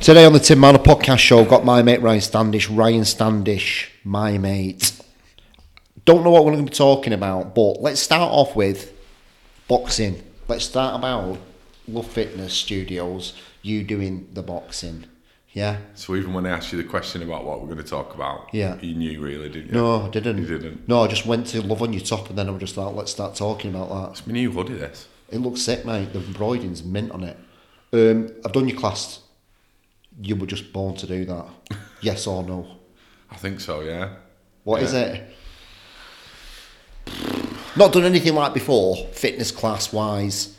Today on the Tim Marner podcast show, I've got my mate Ryan Standish. Ryan Standish, my mate. Don't know what we're going to be talking about, but let's start off with boxing. Let's start about Love Fitness Studios, you doing the boxing. Yeah? So even when I asked you the question about what we're going to talk about, Yeah. you knew really, didn't you? No, I didn't. You didn't. No, I just went to Love on Your Top and then I was just like, let's start talking about that. It's my new hoodie, this. It looks sick, mate. The embroidering's mint on it. Um, I've done your class. You were just born to do that. yes or no? I think so, yeah. What is Yeah. it? Not done anything like before, fitness class wise.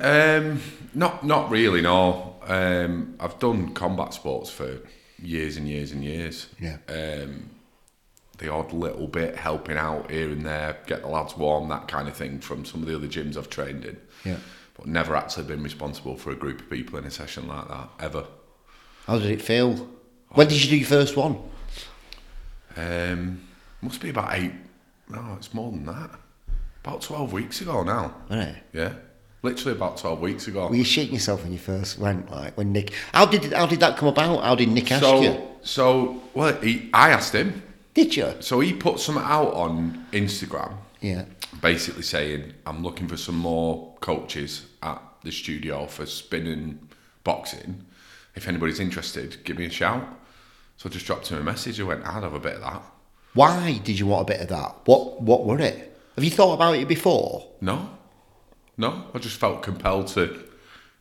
Um, not not really, no. Um, I've done combat sports for years and years and years. Yeah. Um, the odd little bit helping out here and there, get the lads warm, that kind of thing from some of the other gyms I've trained in. Yeah. But never actually been responsible for a group of people in a session like that, ever. How did it feel? When did you do your first one? Um, must be about eight. No, it's more than that. About twelve weeks ago now. Right. Yeah, literally about twelve weeks ago. Were you shitting yourself when you first went? Like when Nick? How did how did that come about? How did Nick ask so, you? so well, he, I asked him. Did you? So he put some out on Instagram, Yeah. basically saying, "I'm looking for some more coaches at the studio for spinning boxing. If anybody's interested, give me a shout." So I just dropped him a message. I went, "I'd have a bit of that." Why did you want a bit of that? What what were it? Have you thought about it before? No, no. I just felt compelled to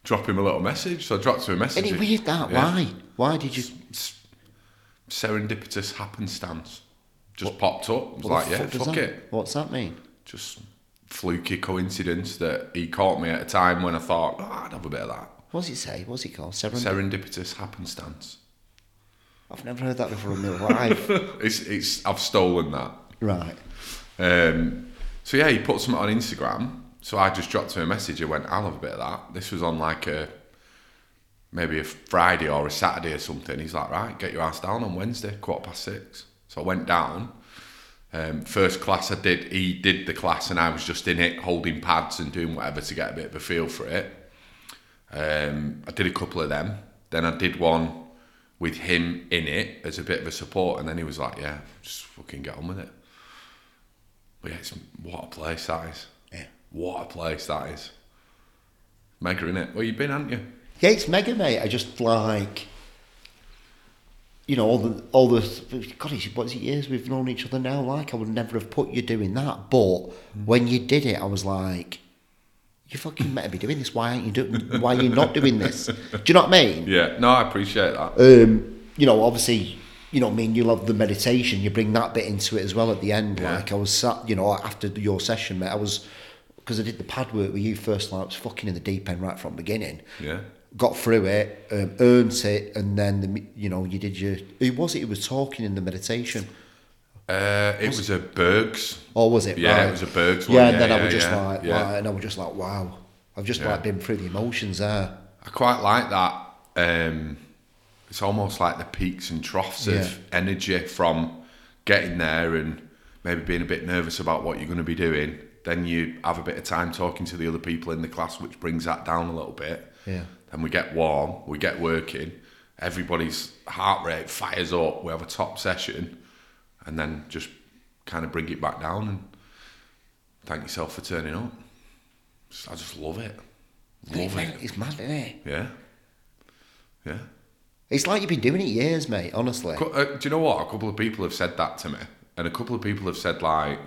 drop him a little message. So I dropped him a message. Any weird that? Yeah. Why? Why did you? Serendipitous happenstance. Just popped up. I was what like, yeah, fuck fuck it. What's that mean? Just fluky coincidence that he caught me at a time when I thought, oh, I'd have a bit of that. What's it say? What's it called? Serendip- Serendipitous happenstance. I've never heard that before in my life. It's, it's, I've stolen that. right. Um, so yeah, he put something on Instagram. So I just dropped him a message. I went, I'll have a bit of that. This was on like a maybe a Friday or a Saturday or something. He's like, right, get your ass down on Wednesday, quarter past six. So I went down. Um, first class I did, he did the class, and I was just in it, holding pads and doing whatever to get a bit of a feel for it. Um, I did a couple of them. Then I did one with him in it as a bit of a support, and then he was like, "Yeah, just fucking get on with it." But yeah, it's, what a place that is. Yeah. What a place that is. Mega in it. Well, you've been, haven't you? Yeah, it's mega, mate. I just like, you know, all the all the God, it's, what is it years we've known each other now? Like, I would never have put you doing that, but when you did it, I was like, you fucking better be doing this. Why aren't you doing? Why are you not doing this? Do you know what I mean? Yeah. No, I appreciate that. Um, you know, obviously, you know, I mean, you love the meditation. You bring that bit into it as well at the end. Yeah. Like I was sat, you know, after your session, mate, I was because I did the pad work with you first. Like I was fucking in the deep end right from the beginning. Yeah. got through it, um, earned it, and then the, you know you did your. Who was it? Who was talking in the meditation, Uh, it was a Bergs. or was it? Yeah, right? it was a Bergs one. Yeah, and Yeah, then I was just yeah, like, yeah. like, and I was just like, wow, I've just Yeah. like been through the emotions there. I quite like that. Um, it's almost like the peaks and troughs Yeah. of energy from getting there and maybe being a bit nervous about what you're going to be doing. Then you have a bit of time talking to the other people in the class, which brings that down a little bit. Yeah. Then we get warm, we get working, everybody's heart rate fires up, we have a top session, and then just kind of bring it back down and thank yourself for turning up. I just love it. Love it. It's mad, isn't it? Yeah. Yeah. It's like you've been doing it years, mate. Honestly, uh, do you know what? A couple of people have said that to me, and a couple of people have said like,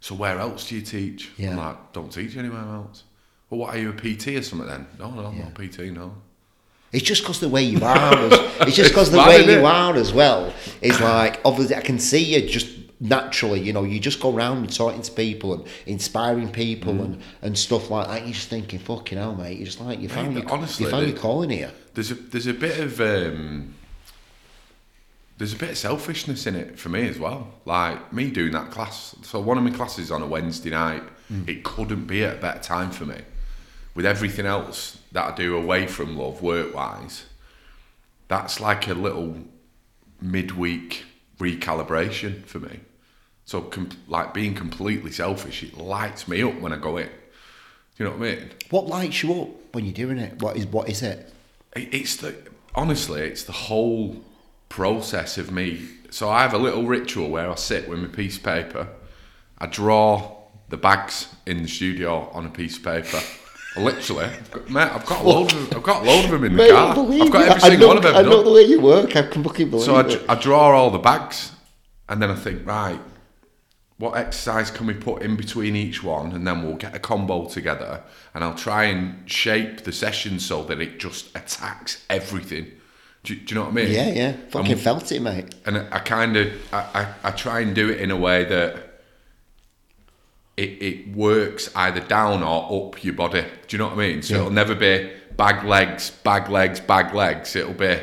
"So where else do you teach?" Yeah. I'm like, "Don't teach anywhere else." Well, what are you a PT or something then? No, no, I'm Yeah. not a PT. No. It's just because the way you are. As, it's just because the way you are as well. It's like obviously I can see you just naturally. You know, you just go around and talking to people and inspiring people Mm. and, and stuff like that. You're just thinking, fucking hell, mate. You're just like you found Mate, your, honestly, you found your calling here. There's a there's a bit of um, there's a bit of selfishness in it for me as well. Like me doing that class. So one of my classes on a Wednesday night. It couldn't be at a better time for me. With everything else that I do away from love, work wise, that's like a little midweek recalibration for me. So, com- like being completely selfish, it lights me up when I go in. Do you know what I mean? What lights you up when you're doing it? What is what is it? It- It's the honestly, it's the whole process of me. So I have a little ritual where I sit with my piece of paper. I draw the bags in the studio on a piece of paper. Literally, I've got, mate, I've got a load of, I've got a load of them in the Mate, I car. I've got every I single know, one of them I know done. the way you work. I can fucking believe So I, it. dr- I draw all the bags, and then I think, right, what exercise can we put in between each one, and then we'll get a combo together, and I'll try and shape the session so that it just attacks everything. Do, you- do you know what I mean? yeah, yeah. Fucking And- felt it, mate. and I, I kind of I, I, I try and do it in a way that it, it works either down or up your body. Do you know what I mean? So Yeah. it'll never be bag legs, bag legs, bag legs. It'll be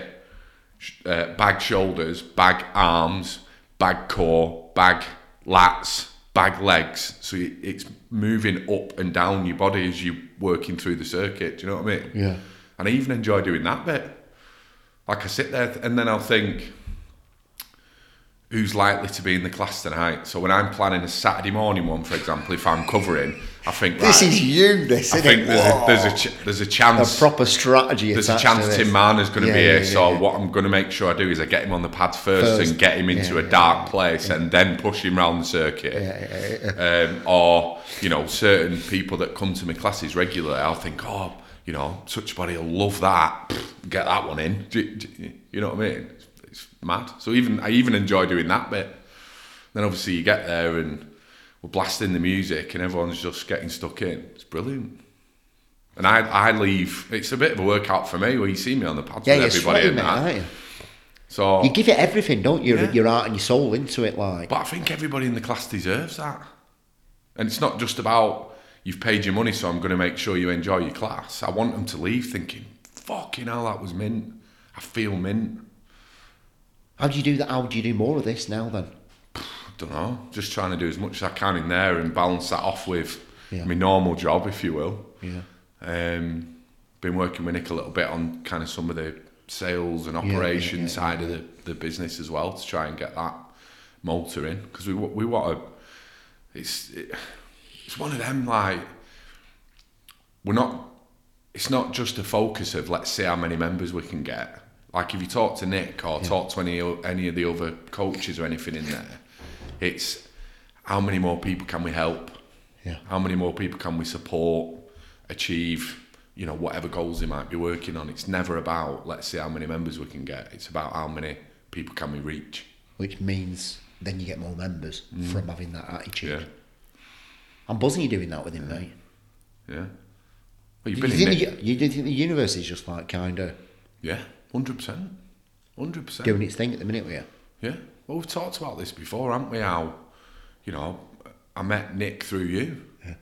uh, bag shoulders, bag arms, bag core, bag lats, bag legs. So it- it's moving up and down your body as you're working through the circuit. Do you know what I mean? Yeah. And I even enjoy doing that bit. Like I sit there and then I'll think, who's likely to be in the class tonight? So when I'm planning a Saturday morning one, for example, if I'm covering, I think This right, is you, this, I isn't think there's a, there's a ch- there's a a proper strategy. there's a chance Tim. Marner's going to Yeah, be here. yeah, so yeah. what I'm going to make sure I do is I get him on the pads first, First. and get him into a dark place, and then push him round the circuit. Um, or you know, certain people that come to my classes regularly, I'll think, oh, you know, such body will love that. Get that one in. Do, do you know what I mean? It's, mad. So even I even enjoy doing that bit. Then obviously you get there and we're blasting the music and everyone's just getting stuck in. It's brilliant. And I, I leave. It's a bit of a workout for me where you see me on the pads Yeah, with everybody mate, that. So, You give it everything, don't you? Yeah. Your heart and your soul into it, like. but I think everybody in the class deserves that. And it's not just about you've paid your money, so I'm going to make sure you enjoy your class. I want them to leave thinking, "Fucking hell, that was mint. I feel mint." How do you do that? How do you do more of this now then? I don't know, just trying to do as much as I can in there and balance that off with Yeah. my normal job, if you will. Yeah. Um, been working with Nick a little bit on kind of some of the sales and yeah, operation yeah, side of the, the business as well to try and get that motor in because we we want to. It's it, it's one of them like we're not. It's not just a focus of let's see how many members we can get. Like if you talk to Nick or talk to any any of the other coaches or anything in there, it's how many more people can we help? Yeah. How many more people can we support, achieve, you know, whatever goals they might be working on? It's never about let's see how many members we can get. It's about how many people can we reach. Which means then you get more members from having that attitude. Mm. Yeah, I'm buzzing you doing that with him, mate. yeah. Well, you've been you, in think the, you do think the universe is just like kind of yeah, hundred percent, hundred percent. doing its thing at the minute with you? Yeah. Well, we've talked about this before, haven't we? How, you know, I met Nick through you. Yeah.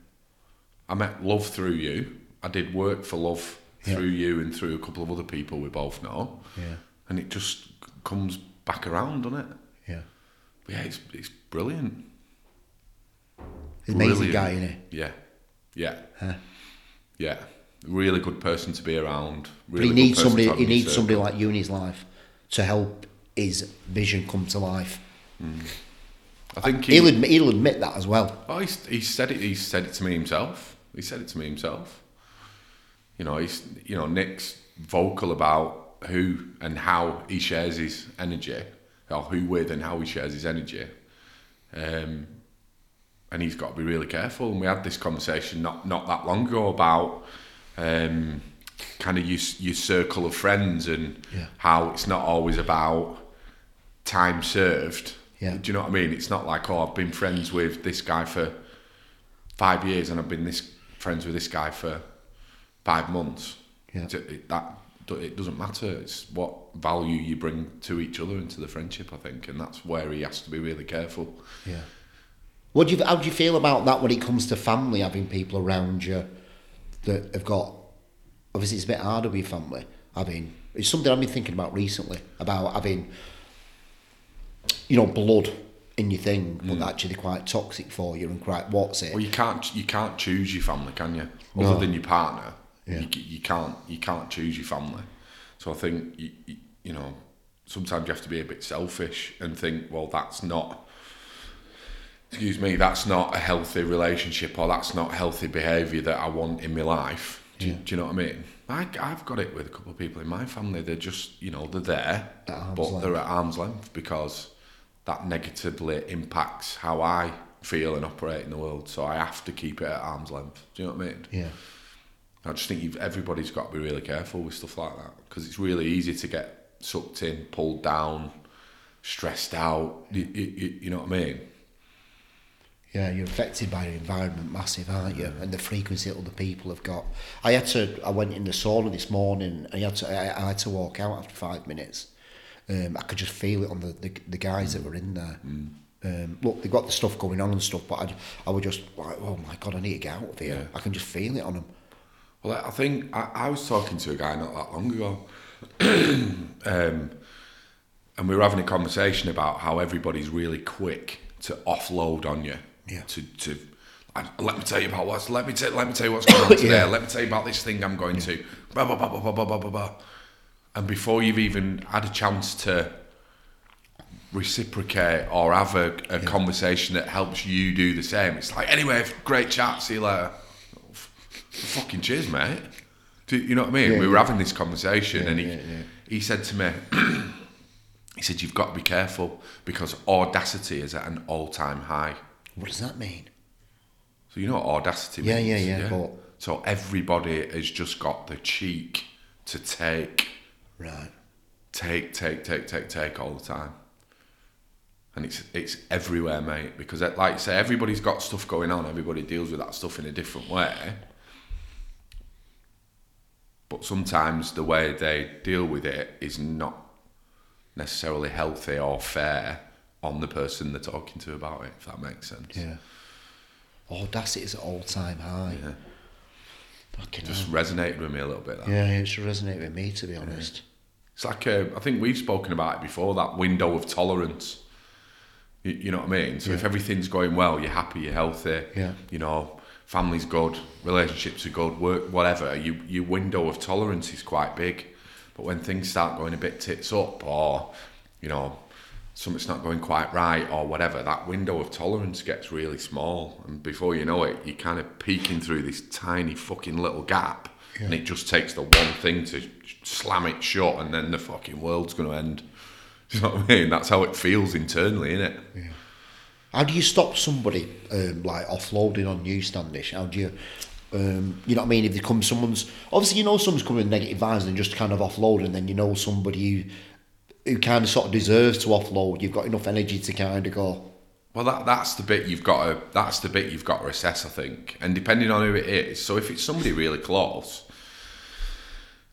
I met Love through you. I did work for Love Yeah. through you and through a couple of other people we both know. Yeah. And it just comes back around, doesn't it? Yeah. But yeah, it's, it's brilliant. Amazing Brilliant. guy, isn't he? Yeah. Yeah. Huh. Yeah. Really good person to be around. But he needs somebody. He needs somebody like you in his life to help his vision come to life. I think he, He'll admit, he'll admit that as well. Oh, he's, he said it. He said it to me himself. He said it to me himself. You know, he's you know Nick's vocal about who and how he shares his energy, or who with and how he shares his energy. Um, and he's got to be really careful. And we had this conversation not not that long ago about um, kind of your your circle of friends and Yeah. how it's not always about time served. Yeah. Do you know what I mean? It's not like oh, I've been friends with this guy for five years and I've been this friends with this guy for five months. Yeah. It, it- that it doesn't matter. It's what value you bring to each other into the friendship, I think, and that's where he has to be really careful. Yeah. What do you? How do you feel about that when it comes to family? Having people around you that have got. Obviously, it's a bit harder with your family. I mean, it's something I've been thinking about recently about having. You know, blood in your thing, but hmm. actually quite toxic for you and quite what's it? Well, you can't you can't choose your family, can you? Other No. than your partner, Yeah. you, you can't you can't choose your family. So I think you, you know sometimes you have to be a bit selfish and think, well, that's not. Excuse me, that's not a healthy relationship, or that's not healthy behaviour that I want in my life. Do, you- do you know what I mean? I, I've got it with a couple of people in my family. They're just, you know, they're there, but length. they're at arm's length because that negatively impacts how I feel and operate in the world. So I have to keep it at arm's length. Do you know what I mean? Yeah. I just think you've, everybody's got to be really careful with stuff like that because it's really easy to get sucked in, pulled down, stressed out. You, you, you know what I mean? Yeah, you're affected by your environment massive, aren't you? And the frequency that other people have got. I had to. I went in the sauna this morning. and I had to. I, I had to walk out after five minutes. Um, I could just feel it on the, the, the guys that were in there. Um, look, they've got the stuff going on and stuff, but I, I was just like, oh my god, I need to get out of here. Yeah. I can just feel it on them. Well, I think I, I was talking to a guy not that long ago, um, and we were having a conversation about how everybody's really quick to offload on you. Yeah. To to let me tell you about what's let me tell let me tell you what's going on today. yeah. Let me tell you about this thing I'm going yeah. to. Blah blah blah blah blah blah blah blah. And before you've even had a chance to reciprocate or have a, a yeah. conversation that helps you do the same, it's like anyway, great chat. See you later. Fucking cheers, mate. Do you know what I mean? Yeah, we were having this conversation, and he he said to me. he said, "You've got to be careful because audacity is at an all-time high." What does that mean? So you know what audacity Yeah, means? yeah, yeah, but- So everybody has just got the cheek to take, Right. take, take, take, take, take all the time. And it's it's everywhere, mate. Because like I say, everybody's got stuff going on. Everybody deals with that stuff in a different way. But sometimes the way they deal with it is not necessarily healthy or fair on the person they're talking to about it. If that makes sense. Yeah. Audacity is at all time high. Yeah. Fucking Just hell. resonated with me a little bit. That. Yeah, it should resonate with me to be honest. It's like uh, I think we've spoken about it before. That window of tolerance. You, you know what I mean? So if everything's going well, you're happy, you're healthy. Yeah. You know, family's good, relationships are good, work, whatever. You, your window of tolerance is quite big. But when things start going a bit tits up, or you know, something's not going quite right, or whatever, that window of tolerance gets really small. And before you know it, you're kind of peeking through this tiny fucking little gap. And it just takes the one thing to slam it shut, and then the fucking world's going to end. You know what I mean? That's how it feels internally, isn't it? Yeah. How do you stop somebody um, like offloading on you, Standish? How do you, um, you know what I mean? If they come, someone's, obviously you know someone's coming with negative vibes and just kind of offload, and then you know somebody who, kind of sort of deserves to offload. You've got enough energy to kind of go, Well, that that's the bit you've got to that's the bit you've got to assess, I think, and depending on who it is. So if it's somebody really close,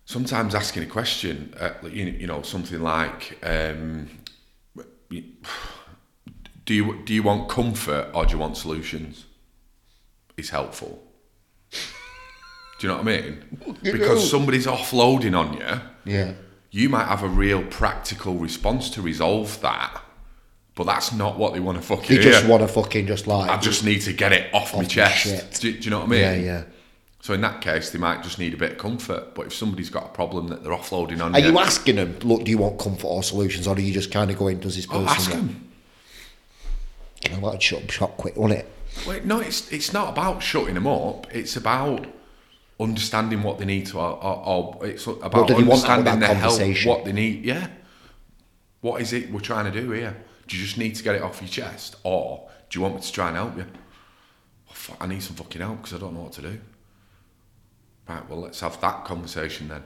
sometimes asking a question, uh, you, you know, something like, um, "Do you do you want comfort or do you want solutions?" is helpful. Do you know what I mean? Because somebody's offloading on you yeah, you might have a real practical response to resolve that, but that's not what they want to fucking they just hear. want to fucking just like, I just need to get it off, my my chest. Do, do you know what I mean? yeah, yeah. So in that case, they might just need a bit of comfort. But if somebody's got a problem that they're offloading on Are you, you asking them, look, do you want comfort or solutions, or are you just kind of going, does this oh, person? ask want- them. You know what? Shut up shop quick, wasn't it? Wait, no, it's it's not about shutting them up. It's about understanding what they need to, or, or, or it's about do they want out of understanding that the help, what they need. Yeah. What is it we're trying to do here? Do you just need to get it off your chest, or do you want me to try and help you? Oh, fuck, I need some fucking help because I don't know what to do. Right, well, let's have that conversation then.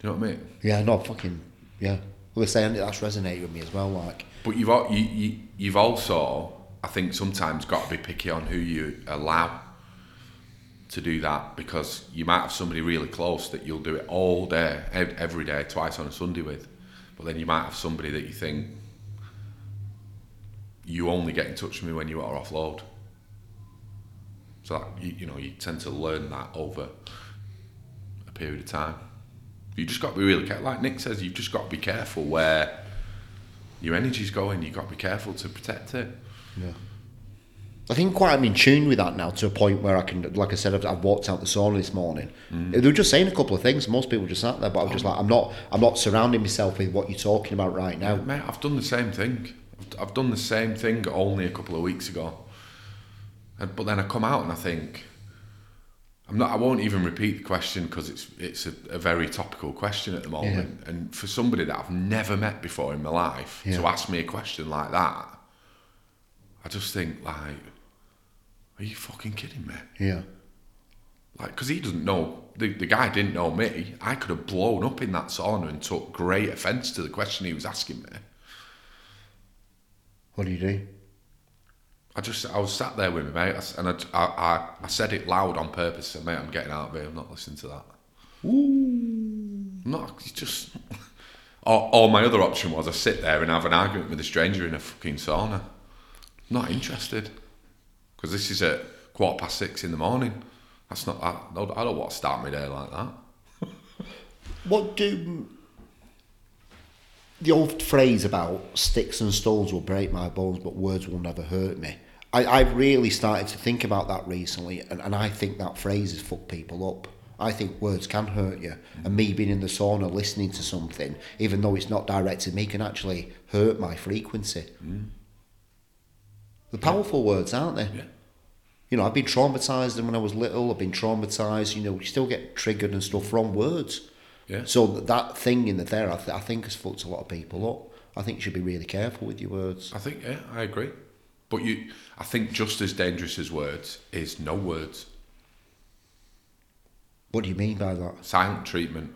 Do you know what I mean? Yeah, no, fucking, yeah. Well, I say that's resonated with me as well. Like, But you've you, you, you've also, I think, sometimes got to be picky on who you allow to do that because you might have somebody really close that you'll do it all day, every day, twice on a Sunday with. But then you might have somebody that you think you only get in touch with me when you are offload. So that, you, you know you tend to learn that over a period of time. You just got to be really careful. Like Nick says, you've just got to be careful where your energy's going. You've got to be careful to protect it. yeah. I think quite I'm in tune with that now to a point where I can, like I said, I've, I've walked out the sauna this morning. Mm. They were just saying a couple of things. Most people just sat there, but I'm just like, I'm not, I'm not surrounding myself with what you're talking about right now. Mate, I've done the same thing. I've- done the same thing only a couple of weeks ago. And, but then I come out and I think, I'm not. I won't even repeat the question because it's it's a, a very topical question at the moment. And for somebody that I've never met before in my life Yeah. to ask me a question like that, I just think like, are you fucking kidding me? Yeah. Like, because he doesn't know the the guy didn't know me. I could have blown up in that sauna and took great offence to the question he was asking me. What do you do? I just I was sat there with my mate, and I, I, I, said it loud on purpose. Said, mate, I'm getting out of here. I'm not listening to that. I'm not. Just. Or, or my other option was I sit there and have an argument with a stranger in a fucking sauna. Not interested. Because this is at quarter past six in the morning. That's not. I don't, I don't want to start my day like that. What do the old phrase about sticks and stones will break my bones, but words will never hurt me? I, I've really started to think about that recently, and, and I think that phrase has fucked people up. I think words can hurt you, and me being in the sauna listening to something, even though it's not directed me, can actually hurt my frequency. Mm. The powerful words, aren't they? Yeah. You know, I've been traumatized and when I was little. I've been traumatized. You know, you still get triggered and stuff from words. Yeah. So that thing in the there, I, th- I think has fucked a lot of people up. I think you should be really careful with your words. I think yeah, I agree. But you, I think just as dangerous as words is no words. What do you mean by that? Silent treatment.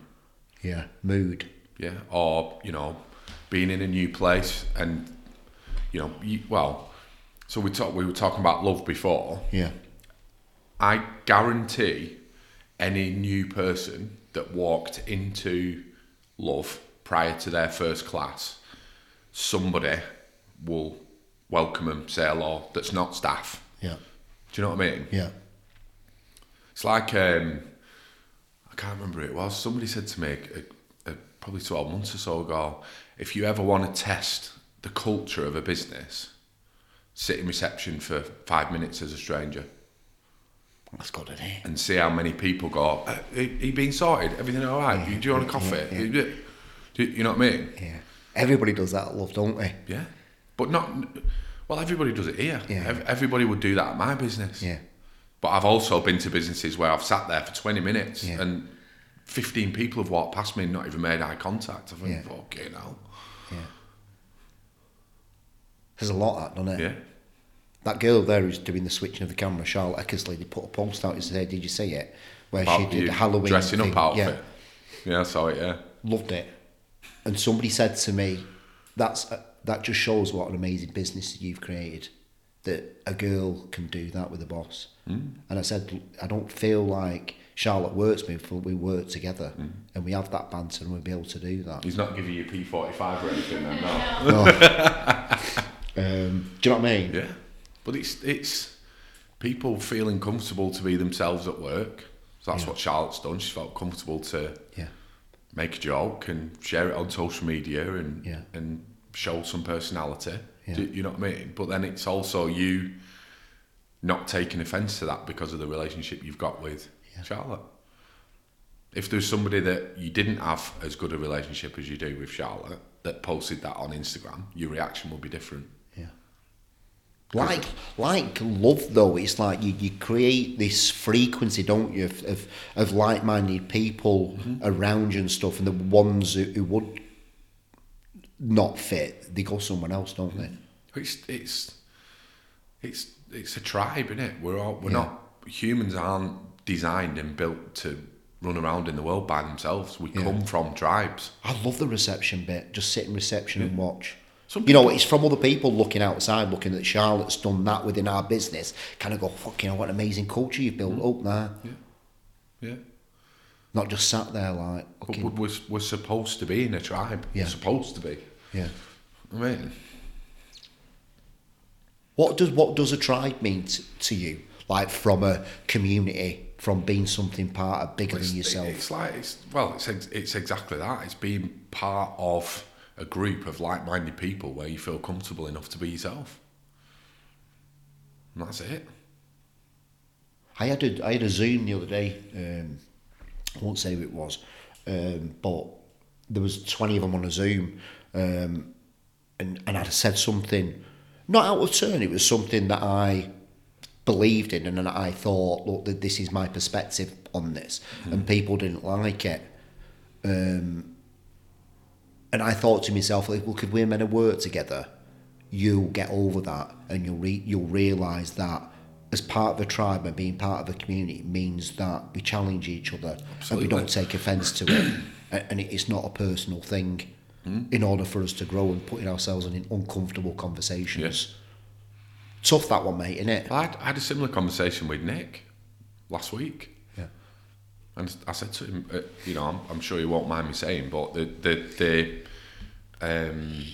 Yeah, mood. yeah, or you know, being in a new place and you know, you, well, so we talk, we were talking about love before. Yeah, I guarantee any new person that walked into love prior to their first class, somebody will welcome them, say hello. That's not staff. yeah, Do you know what I mean? yeah, It's like um, I can't remember who it was. Somebody said to me uh, uh, probably twelve months or so ago, if you ever want to test the culture of a business, sit in reception for five minutes as a stranger that's good, isn't it? and see how many people go. Uh, he, he been sorted? Everything all right? Do you want a coffee? yeah. Do you, know what I mean? Yeah, everybody does that at love, don't they? Yeah, but not. Well, everybody does it here. Yeah. Everybody would do that at my business. Yeah, But I've also been to businesses where I've sat there for 20 minutes Yeah. and 15 people have walked past me and not even made eye contact. I think, Yeah. okay, now. yeah. There's a lot of that, doesn't it? Yeah. That girl there who's doing the switching of the camera, Charlotte Eckersley, they put a post out yesterday. Did you see it? Where she did the Halloween dressing thing. up Yeah, outfit. Yeah, I saw it, yeah. loved it. And somebody said to me, "That's that just shows what an amazing business you've created. That a girl can do that with a boss." Mm. And I said, "I don't feel like Charlotte works with me. but We work together, Mm. and we have that banter, and we'll be able to do that." He's not giving you P45 or anything then, no. Um, do you know what I mean? Yeah. But it's it's people feeling comfortable to be themselves at work. So that's Yeah. what Charlotte's done. She's felt comfortable to Yeah. make a joke and share it on social media and Yeah. and show some personality. Do, you know what I mean? But then it's also you not taking offence to that because of the relationship you've got with. Charlotte. If there's somebody that you didn't have as good a relationship as you do with Charlotte that posted that on Instagram, your reaction will be different. Yeah. Like like love though, it's like you, you create this frequency, don't you, of of, of like minded people mm-hmm. around you and stuff, and the ones who, who would not fit, they go somewhere else, don't they? Mm-hmm. It's it's it's it's a tribe, isn't it? We're all we're Yeah. not humans aren't designed and built to run around in the world by themselves. We Yeah. come from tribes. I love the reception bit. Just sit in reception and watch. Some you know, it's from other people looking outside, looking at Charlotte's done that within our business. Kind of go, fucking, what an amazing culture you've built hmm. up there. Yeah. Yeah. Not just sat there like, But fucking, we're, we're supposed to be in a tribe. Yeah. We're supposed to be. yeah. I mean, What does what does a tribe mean to, to you? Like from a community, from being something part of bigger it's, than yourself. it's like it's well, it's it's exactly that. It's being part of a group of like-minded people where you feel comfortable enough to be yourself. And that's it. I had a I had a Zoom the other day. Um, I won't say who it was, um, but there was twenty of them on a Zoom, um, and and I'd said something not out of turn. It was something that I believed in, and then I thought, look, th- this is my perspective on this, and people didn't like it. Um, and I thought to myself, like, if we're meant to work together, you'll get over that, and you'll re- you'll realise that as part of a tribe and being part of a community means that we challenge each other and we don't take offence to it, and it's not a personal thing. Hmm? In order for us to grow and putting ourselves in uncomfortable conversations, Yes. tough that one, mate, innit? I had, I had a similar conversation with Nick last week. And I said to him, uh, you know, I'm, I'm sure you won't mind me saying, but the the, the um,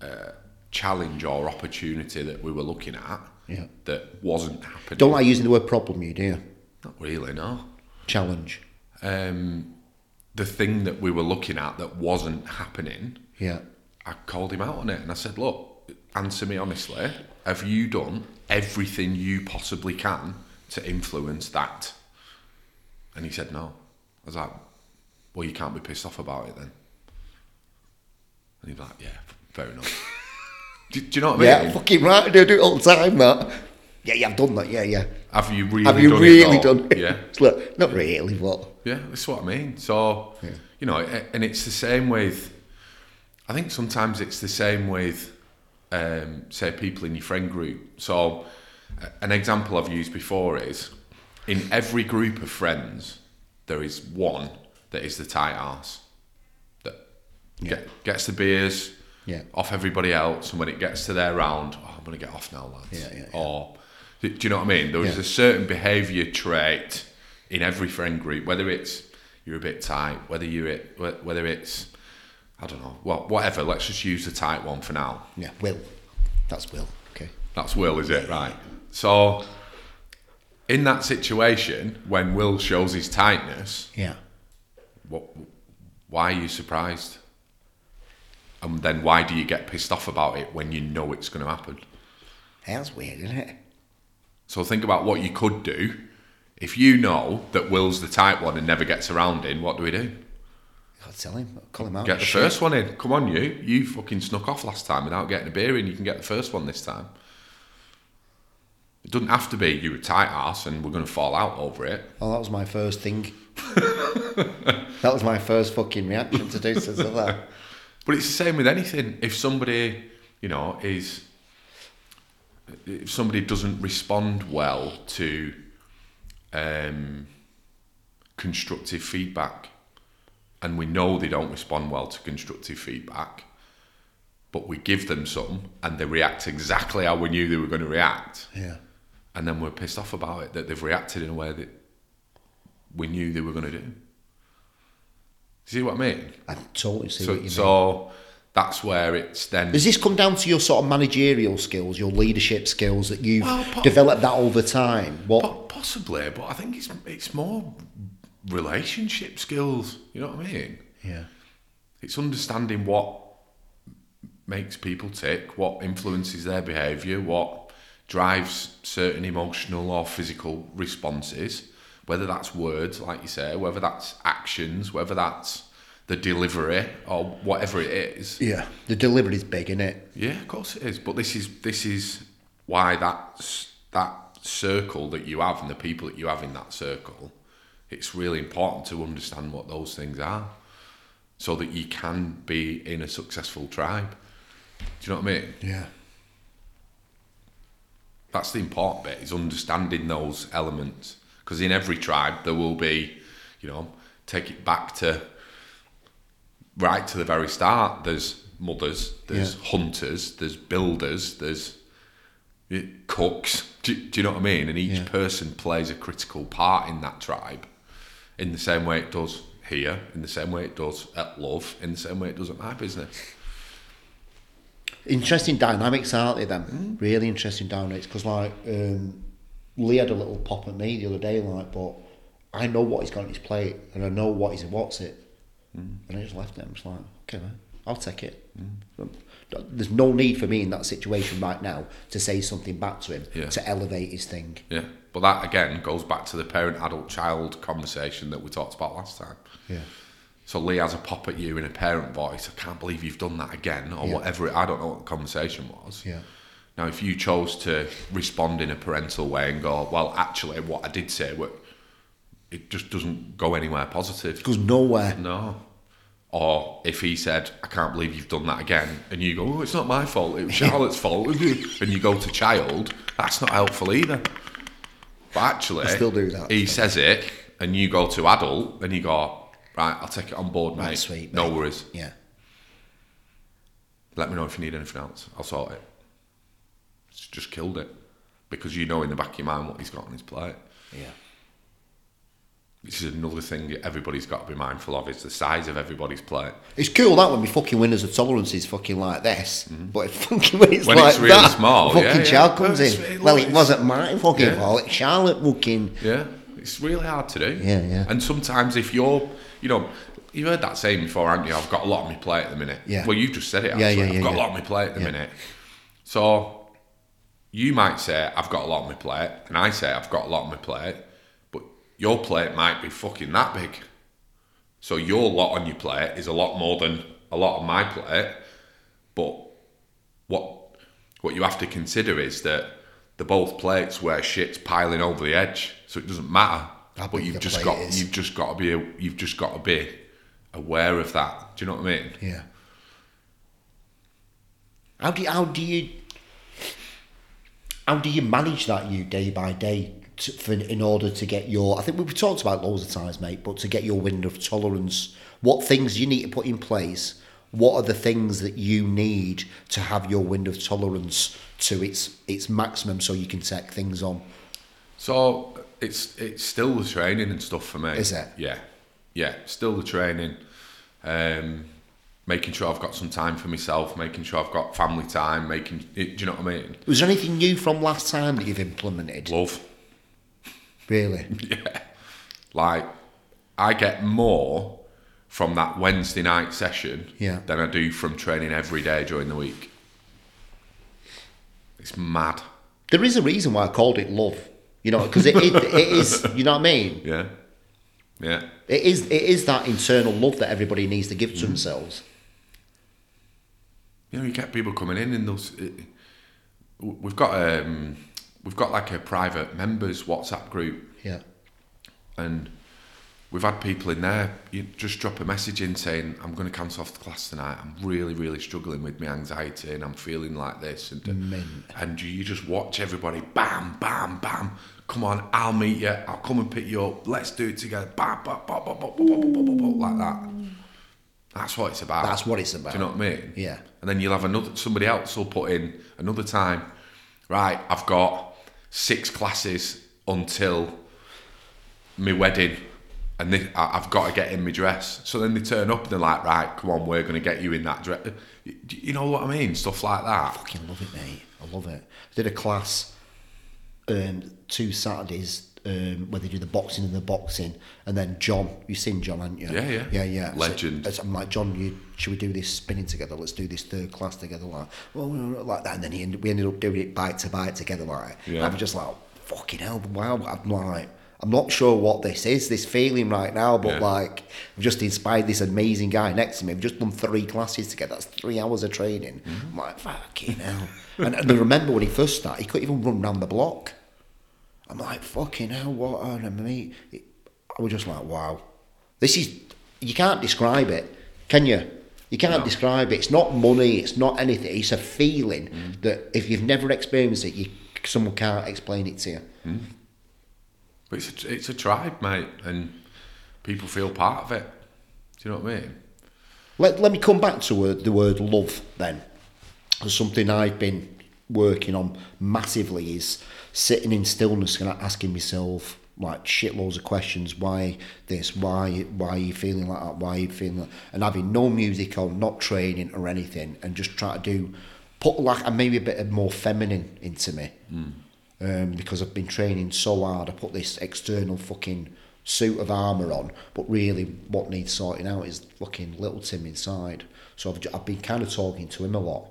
uh, challenge or opportunity that we were looking at Yeah. that wasn't happening. Don't like using the word problem, you do. you? Not really, no. Challenge. Um, the thing that we were looking at that wasn't happening, Yeah. I called him out on it and I said, look, answer me honestly. Have you done everything you possibly can to influence that? And he said, no. I was like, well, you can't be pissed off about it then. And he's like, yeah, fair enough. do, do you know what I mean? Yeah, fucking right. I do do it all the time, that. Yeah, yeah, I've done that. Yeah, yeah. Have you really Have you done really it done it? Yeah. Like, not really, but Yeah, that's what I mean. So, you know, and it's the same with. I think sometimes it's the same with, um, say, people in your friend group. So, an example I've used before is, in every group of friends, there is one that is the tight ass that get, gets the beers Yeah. off everybody else, and when it gets to their round, oh, I'm going to get off now, lads. Yeah, yeah, yeah. Or, do you know what I mean? There is Yeah. a certain behaviour trait in every friend group, whether it's you're a bit tight, whether you're it, whether it's I don't know, well, whatever. Let's just use the tight one for now. yeah, Will. That's Will. Okay. That's Will, is it? Right. So, in that situation, when Will shows his tightness, Yeah. what, why are you surprised? And then why do you get pissed off about it when you know it's going to happen? That's weird, isn't it? So think about what you could do. If you know that Will's the tight one and never gets around in, what do we do? I'll tell him. I'll call him out. Get the Shit. first one in. Come on, you. You fucking snuck off last time without getting a beer in. You can get the first one this time. It doesn't have to be you're a tight ass and we're going to fall out over it. Well, that was my first thing. that was my first fucking reaction to do something like that. But it's the same with anything. If somebody, you know, is if somebody doesn't respond well to um, constructive feedback, and we know they don't respond well to constructive feedback, but we give them some and they react exactly how we knew they were going to react, Yeah. And then we're pissed off about it that they've reacted in a way that we knew they were going to do. See what I mean? I totally see So, what you mean. so that's where it's then. Does this come down to your sort of managerial skills, your leadership skills that you've Well, po- developed that over time? What? Po- possibly, but I think it's it's more relationship skills. You know what I mean? yeah. It's understanding what makes people tick, what influences their behaviour, what drives certain emotional or physical responses, whether that's words, like you say, whether that's actions, whether that's the delivery or whatever it is. Yeah. The delivery is big, isn't it? Yeah, of course it is. But this is this is why that that circle that you have and the people that you have in that circle, it's really important to understand what those things are, so that you can be in a successful tribe. Do you know what I mean? Yeah. That's the important bit is understanding those elements. Because in every tribe there will be, you know, take it back to right to the very start. There's mothers, there's hunters, there's builders, there's eh, cooks. Do, do you know what I mean? And each Yeah. person plays a critical part in that tribe, in the same way it does here, in the same way it does at Love, in the same way it does at my business. Interesting dynamics, aren't they? Then really interesting dynamics because like um, Lee had a little pop at me the other day, like, but I know what he's got on his plate and I know what he's what's it, and I just left it. I'm just like, okay, man, I'll take it. Um, There's no need for me in that situation right now to say something back to him Yeah. to elevate his thing. Yeah, but that again goes back to the parent adult child conversation that we talked about last time. Yeah. So Lee has a pop at you in a parent voice. I can't believe you've done that again, or Yeah. whatever. It, I don't know what the conversation was. Yeah. Now, if you chose to respond in a parental way and go, well, actually, what I did say, wa- it just doesn't go anywhere positive. It goes nowhere. No. Or if he said, I can't believe you've done that again, and you go, oh, it's not my fault, it was Charlotte's fault, and you go to child, that's not helpful either. But actually, I still do that. he says it, and you go to adult, and you go, right, I'll take it on board, mate. Right, sweet. no worries. Yeah. Let me know if you need anything else. I'll sort it. It's just killed it. Because you know in the back of your mind what he's got on his plate. Yeah. This is another thing that everybody's got to be mindful of is the size of everybody's plate. It's cool that when my fucking winners of tolerance is fucking like this, but it's fucking when it's Mm-hmm. When like it's really that, small, fucking yeah, yeah. child comes in. it well, it wasn't my fucking Yeah. fault. It's Charlotte fucking. Yeah, it's really hard to do. Yeah, yeah. And sometimes if you're, you know, you've heard that saying before, haven't you? I've got a lot on my plate at the minute. Yeah. Well, you've just said it. Yeah, Actually. yeah, yeah, I've got yeah. a lot on my plate at the Yeah. minute. So you might say I've got a lot on my plate, and I say I've got a lot on my plate, but your plate might be fucking that big. So your lot on your plate is a lot more than a lot on my plate. But what what you have to consider is that they're both plates where shit's piling over the edge, so it doesn't matter. How but you've just plate got is. you've just got to be you've just got to be aware of that. Do you know what I mean? Yeah. How do you, how do you how do you manage that you day by day to, for, in order to get your? I think we've talked about loads of times, mate. But to get your window of tolerance, what things you need to put in place? What are the things that you need to have your window of tolerance to its its maximum, so you can take things on? So it's it's still the training and stuff for me. Is it? Yeah, yeah. Still the training. Um, making sure I've got some time for myself. Making sure I've got family time. Making do you know what I mean? Was there anything new from last time that you've implemented? Love. Really? Yeah. Like I get more from that Wednesday night session Yeah. than I do from training every day during the week. It's mad. There is a reason why I called it love. You know, because it, it, it is. You know what I mean? Yeah. Yeah. It is it is that internal love that everybody needs to give to themselves. you know, you get people coming in and those. We've got um, we've got like a private members WhatsApp group, Yeah. and we've had people in there. You just drop a message in saying, "I'm going to cancel off the class tonight. I'm really, really struggling with my anxiety, and I'm feeling like this." And Mint. and you just watch everybody, bam, bam, bam. Come on, I'll meet you. I'll come and pick you up. Let's do it together. Bam, bam, bam, bam, bam, bam, bam, bam, bam, like that. That's what it's about. That's what it's about. Do you know what I mean? Yeah. And then you'll have another somebody else will put in another time. Right, I've got six classes until my wedding, and this, I, I've got to get in my dress. So then they turn up and they're like, right, come on, we're going to get you in that dress. You, you know what I mean? Stuff like that. fucking love it, mate. I love it. I did a class um, two Saturdays um, where they do the boxing and the boxing, and then John, you've seen John, haven't you? Yeah, yeah. yeah, yeah. Legend. so I'm like, John, you, should we do this spinning together? Let's do this third class together, like, well, like that. And then he ended, we ended up doing it bite to bite together, like. Yeah. I'm just like, fucking hell, wow. I'm like. I'm not sure what this is, this feeling right now, but Yeah. like, I've just inspired this amazing guy next to me. We've just done three classes together. That's three hours of training. Mm-hmm. I'm like, fucking hell. and, and I remember when he first started, he couldn't even run round the block. I'm like, fucking hell, what on a mate? I was just like, wow. This is, you can't describe it, can you? You can't No. describe it. It's not money, it's not anything. It's a feeling Mm. that if you've never experienced it, you, someone can't explain it to you. But it's a, it's a tribe, mate, and people feel part of it. Do you know what I mean? Let, let me come back to uh, the word love then. something I've been working on massively is sitting in stillness and asking myself like shitloads of questions. Why this? Why why are you feeling like that? Why are you feeling like And having no music on, not training or anything, and just try to do put like and maybe a bit of more feminine into me. Um, because I've been training so hard, I put this external fucking suit of armour on, but really what needs sorting out is fucking little Tim inside. So I've, I've been kind of talking to him a lot.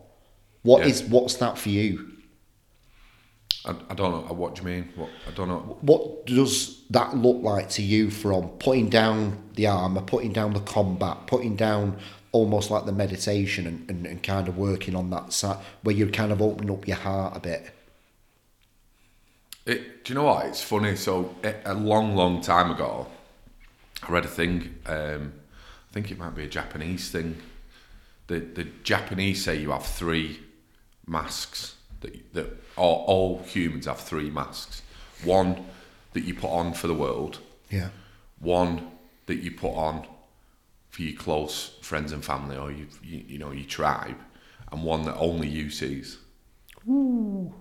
What Yeah. is what's that for you? I, I don't know. What do you mean? What I don't know. What does that look like to you from putting down the armour, putting down the combat, putting down almost like the meditation and, and, and kind of working on that side where you're kind of opening up your heart a bit? It, do you know what? It's funny. So a, a long, long time ago, I read a thing. Um, I think it might be a Japanese thing. The the Japanese say you have three masks that that all, all humans have three masks. One that you put on for the world. Yeah. One that you put on for your close friends and family or you you, you know your tribe, and one that only you sees. Ooh.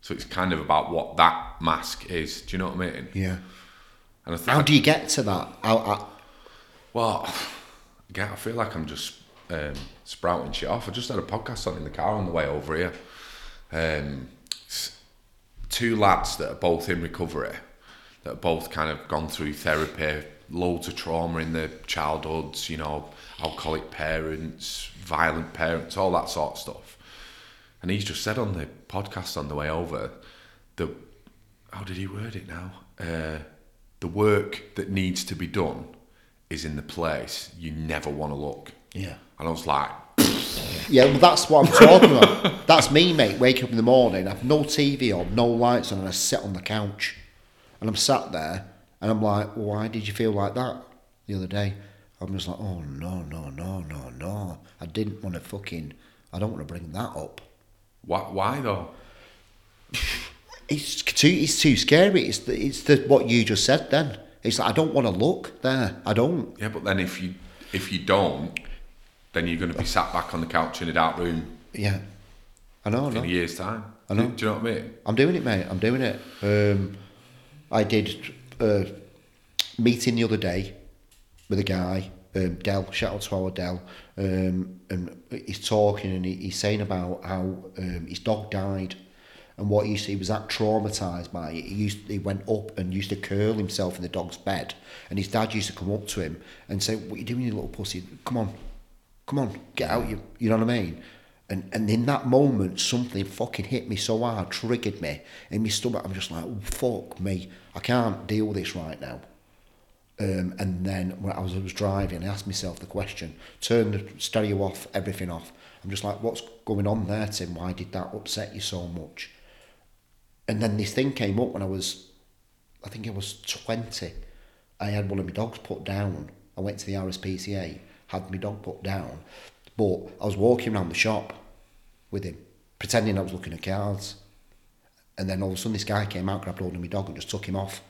So it's kind of about what that mask is. Do you know what I mean? Yeah. And I th- How do you get to that? How, how, Well, again, I feel like I'm just um, sprouting shit off. I just had a podcast on in the car on the way over here. Um, two lads that are both in recovery, that have both kind of gone through therapy, loads of trauma in their childhoods, you know, alcoholic parents, violent parents, all that sort of stuff. And he's just said on the podcast on the way over, the how did he word it now? Uh, the work that needs to be done is in the place you never want to look. yeah. And I was like, Yeah, well, that's what I'm talking about. That's me, mate. Wake up in the morning, I've no TV on, no lights on, and I sit on the couch. And I'm sat there, and I'm like, well, why did you feel like that the other day? I'm just like, oh, no, no, no, no, no. I didn't want to fucking, I don't want to bring that up. Why, why though? It's too, it's too scary. It's the, it's the, what you just said then. It's like, I don't want to look there. I don't. Yeah, but then if you if you don't, then you're going to be sat back on the couch in a dark room Yeah. I know, I know. in a year's time. I know. Do, do you know what I mean? I'm doing it, mate. I'm doing it. Um, I did a meeting the other day with a guy, um, Dell. Shout out to our Dell. Um, and he's talking and he, he's saying about how um, his dog died. And what he, used to- he was that traumatized by it. He used he went up and used to curl himself in the dog's bed, and his dad used to come up to him and say, "What are you doing, you little pussy? Come on, come on, get out. You, you know what I mean?" And and in that moment, something fucking hit me so hard, triggered me in my stomach. I'm just like, oh, fuck me, I can't deal with this right now. Um, and then when I was, I was driving, I asked myself the question, turn the stereo off, everything off. I'm just like, what's going on there, Tim? Why did that upset you so much? And then this thing came up when I was, I think I was 20. I had one of my dogs put down. I went to the RSPCA, had my dog put down. But I was walking around the shop with him, pretending I was looking at cards. And then all of a sudden, this guy came out, grabbed hold of my dog, and just took him off.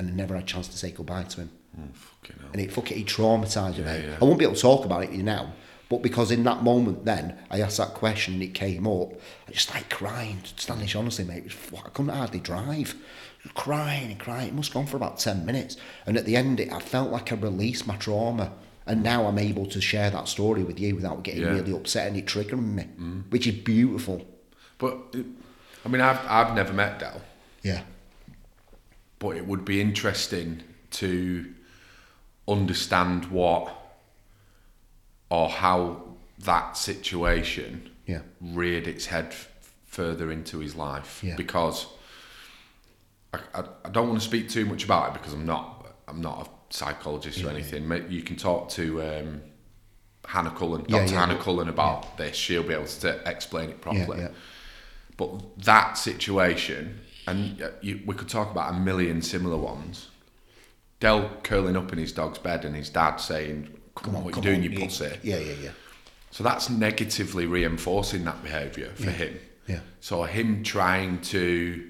And I never had a chance to say goodbye to him. Oh, fucking hell. And it fucking it traumatised me. yeah. I won't be able to talk about it now, but because in that moment, then I asked that question and it came up, I just started crying. Standish, honestly, mate, was, I couldn't hardly drive. Crying and crying. It must have gone for about 10 minutes. And at the end, it, I felt like I released my trauma. And now I'm able to share that story with you without getting Yeah. really upset and it triggering me, mm. which is beautiful. But I mean, I've I've never met Dell, Yeah. But it would be interesting to understand what or how that situation Yeah. reared its head f- further into his life Yeah. because I, I, I don't want to speak too much about it because I'm not I'm not a psychologist or anything. You can talk to um, Hannah Cullen, Yeah, Dr. yeah, Hannah yeah. Cullen about this. She'll be able to explain it Yeah, properly. yeah. But that situation, and uh, you, we could talk about a million similar ones. Dell curling up in his dog's bed and his dad saying, "Come, on, what you doing, you pussy?" Yeah, yeah, yeah. So that's negatively reinforcing that behaviour for him. Yeah. So him trying to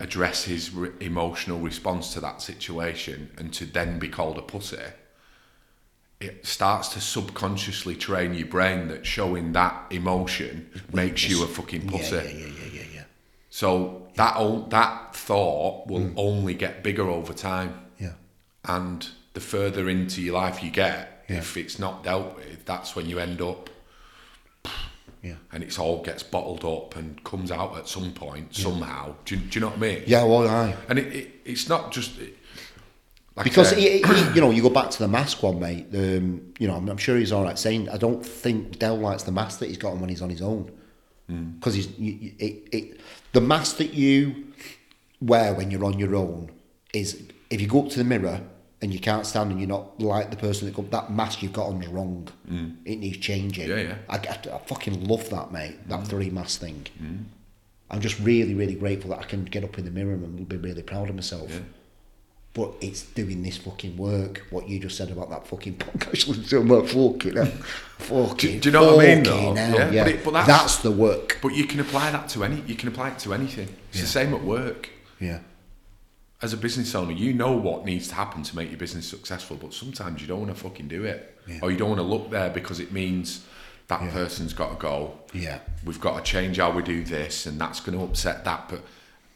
address his re- emotional response to that situation and to then be called a pussy, it starts to subconsciously train your brain that showing that emotion makes you a fucking pussy. Yeah, yeah, yeah, yeah, yeah, yeah. So that o- that thought will only get bigger over time, Yeah. and the further into your life you get, Yeah. if it's not dealt with, that's when you end up, Yeah. and it's all gets bottled up and comes out at some point somehow. Do you, do you know what I mean? Yeah, well, I. And it, it it's not just it, like Because he, he, you know, you go back to the mask one, mate. Um, you know, I'm, I'm sure he's all right saying. I don't think Dell likes the mask that he's got on when he's on his own. Mm. because you, you, it, it, the mask that you wear when you're on your own is if you go up to the mirror and you can't stand and you're not like the person that got that mask you've got on is wrong. Mm. It needs changing. Yeah, yeah. I, I, I fucking love that, mate. That mm. three mask thing. I'm just really, really grateful that I can get up in the mirror and be really proud of myself. Yeah. But it's doing this fucking work. What you just said about that fucking podcast. I'm like, fucking. Fucking, do you know what I mean, though? hell, Yeah, yeah. but it- but that's, that's- the work. But you can apply that to any. You can apply it to anything. It's Yeah. the same at work. Yeah. As a business owner, you know what needs to happen to make your business successful, but sometimes you don't want to fucking do it, Yeah. or you don't want to look there because it means that person's got to go. Yeah. We've got to change how we do this, and that's going to upset that. But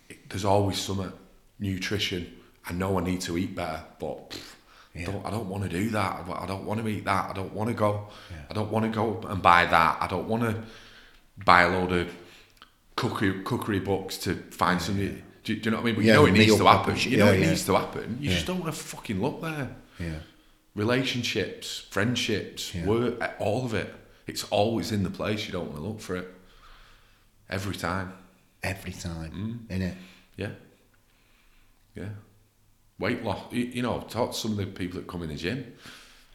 it, there's always some nutrition. I know I need to eat better, but pff, Yeah. I don't. I don't want to do that. I don't want to eat that. I don't want to go. I don't want to go and buy that. I don't want to buy a load of cookery cookery books to find somebody. Do, you- do you know what I mean? But Yeah, you know it needs to happen. You know it yeah. needs to happen. You Yeah. just don't want to fucking look there. Yeah. Relationships, friendships, Yeah. work, all of it. It's always in the place. You don't want to look for it. Every time. Every time. Mm. Innit? Yeah. Yeah. Weight loss. You, you know, talk to some of the people that come in the gym.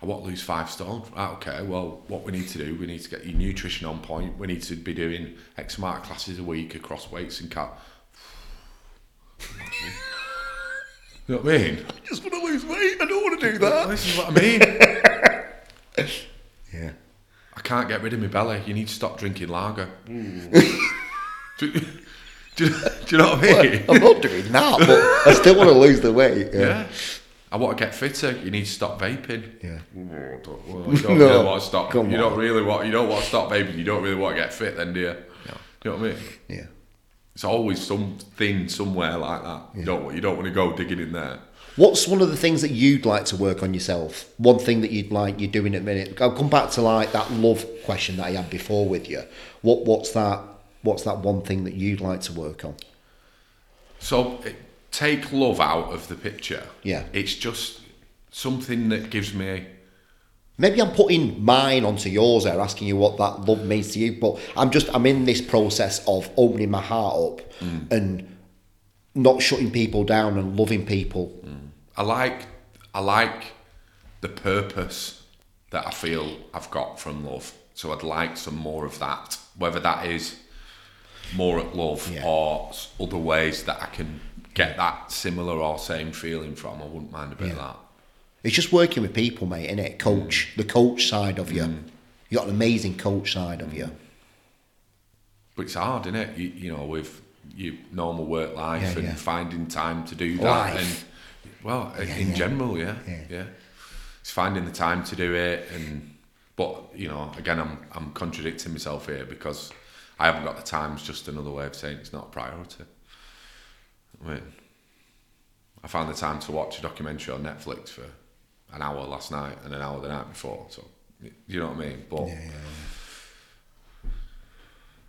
I want to lose five stone. Right, okay, well, what we need to do, we need to get your nutrition on point. We need to be doing X amount of classes a week across weights and cat. you know what I mean? I just want to lose weight. I don't want to do that. This is what I mean. Yeah. I can't get rid of my belly. You need to stop drinking lager. do, do, you- do you know what I mean? I'm not doing that, but I still want to lose the weight. Yeah. Yeah. I want to get fitter. You need to stop vaping. Yeah. Oh, don't- well, you don't No, really want to stop. you don't really want. You don't want to stop vaping. You don't really want to get fit, then, do you? No. You know what I mean? Yeah. It's always something somewhere like that. You don't. You don't want to go digging in there. What's one of the things that you'd like to work on yourself? One thing that you'd like you're doing at the minute. I'll come back to like that love question that I had before with you. What what's that? What's that one thing that you'd like to work on? So eh, take love out of the picture. Yeah. It's just something that gives me. Maybe I'm putting mine onto yours there, asking you what that love means to you. But I'm just I'm in this process of opening my heart up mm. and not shutting people down and loving people. Mm. I like. I like the purpose that I feel I've got from love. So I'd like some more of that. Whether that is more at love Yeah. or other ways that I can get that similar or same feeling from, I wouldn't mind a bit of Yeah. that. It's just working with people, mate, innit? it? Coach, mm. the coach side of you. Mm. You got an amazing coach side of mm. you. But it's hard, isn't it? You, you know, with your normal work life Yeah, and yeah. finding time to do that. Life. And well, Yeah, in general, yeah, Yeah. yeah, It's finding the time to do it, and but you know, again, I'm I'm contradicting myself here because I haven't got the time. It's just another way of saying it's not a priority. I mean, I found the time to watch a documentary on Netflix for an hour last night and an hour the night before. So, you know what I mean? But Yeah, yeah,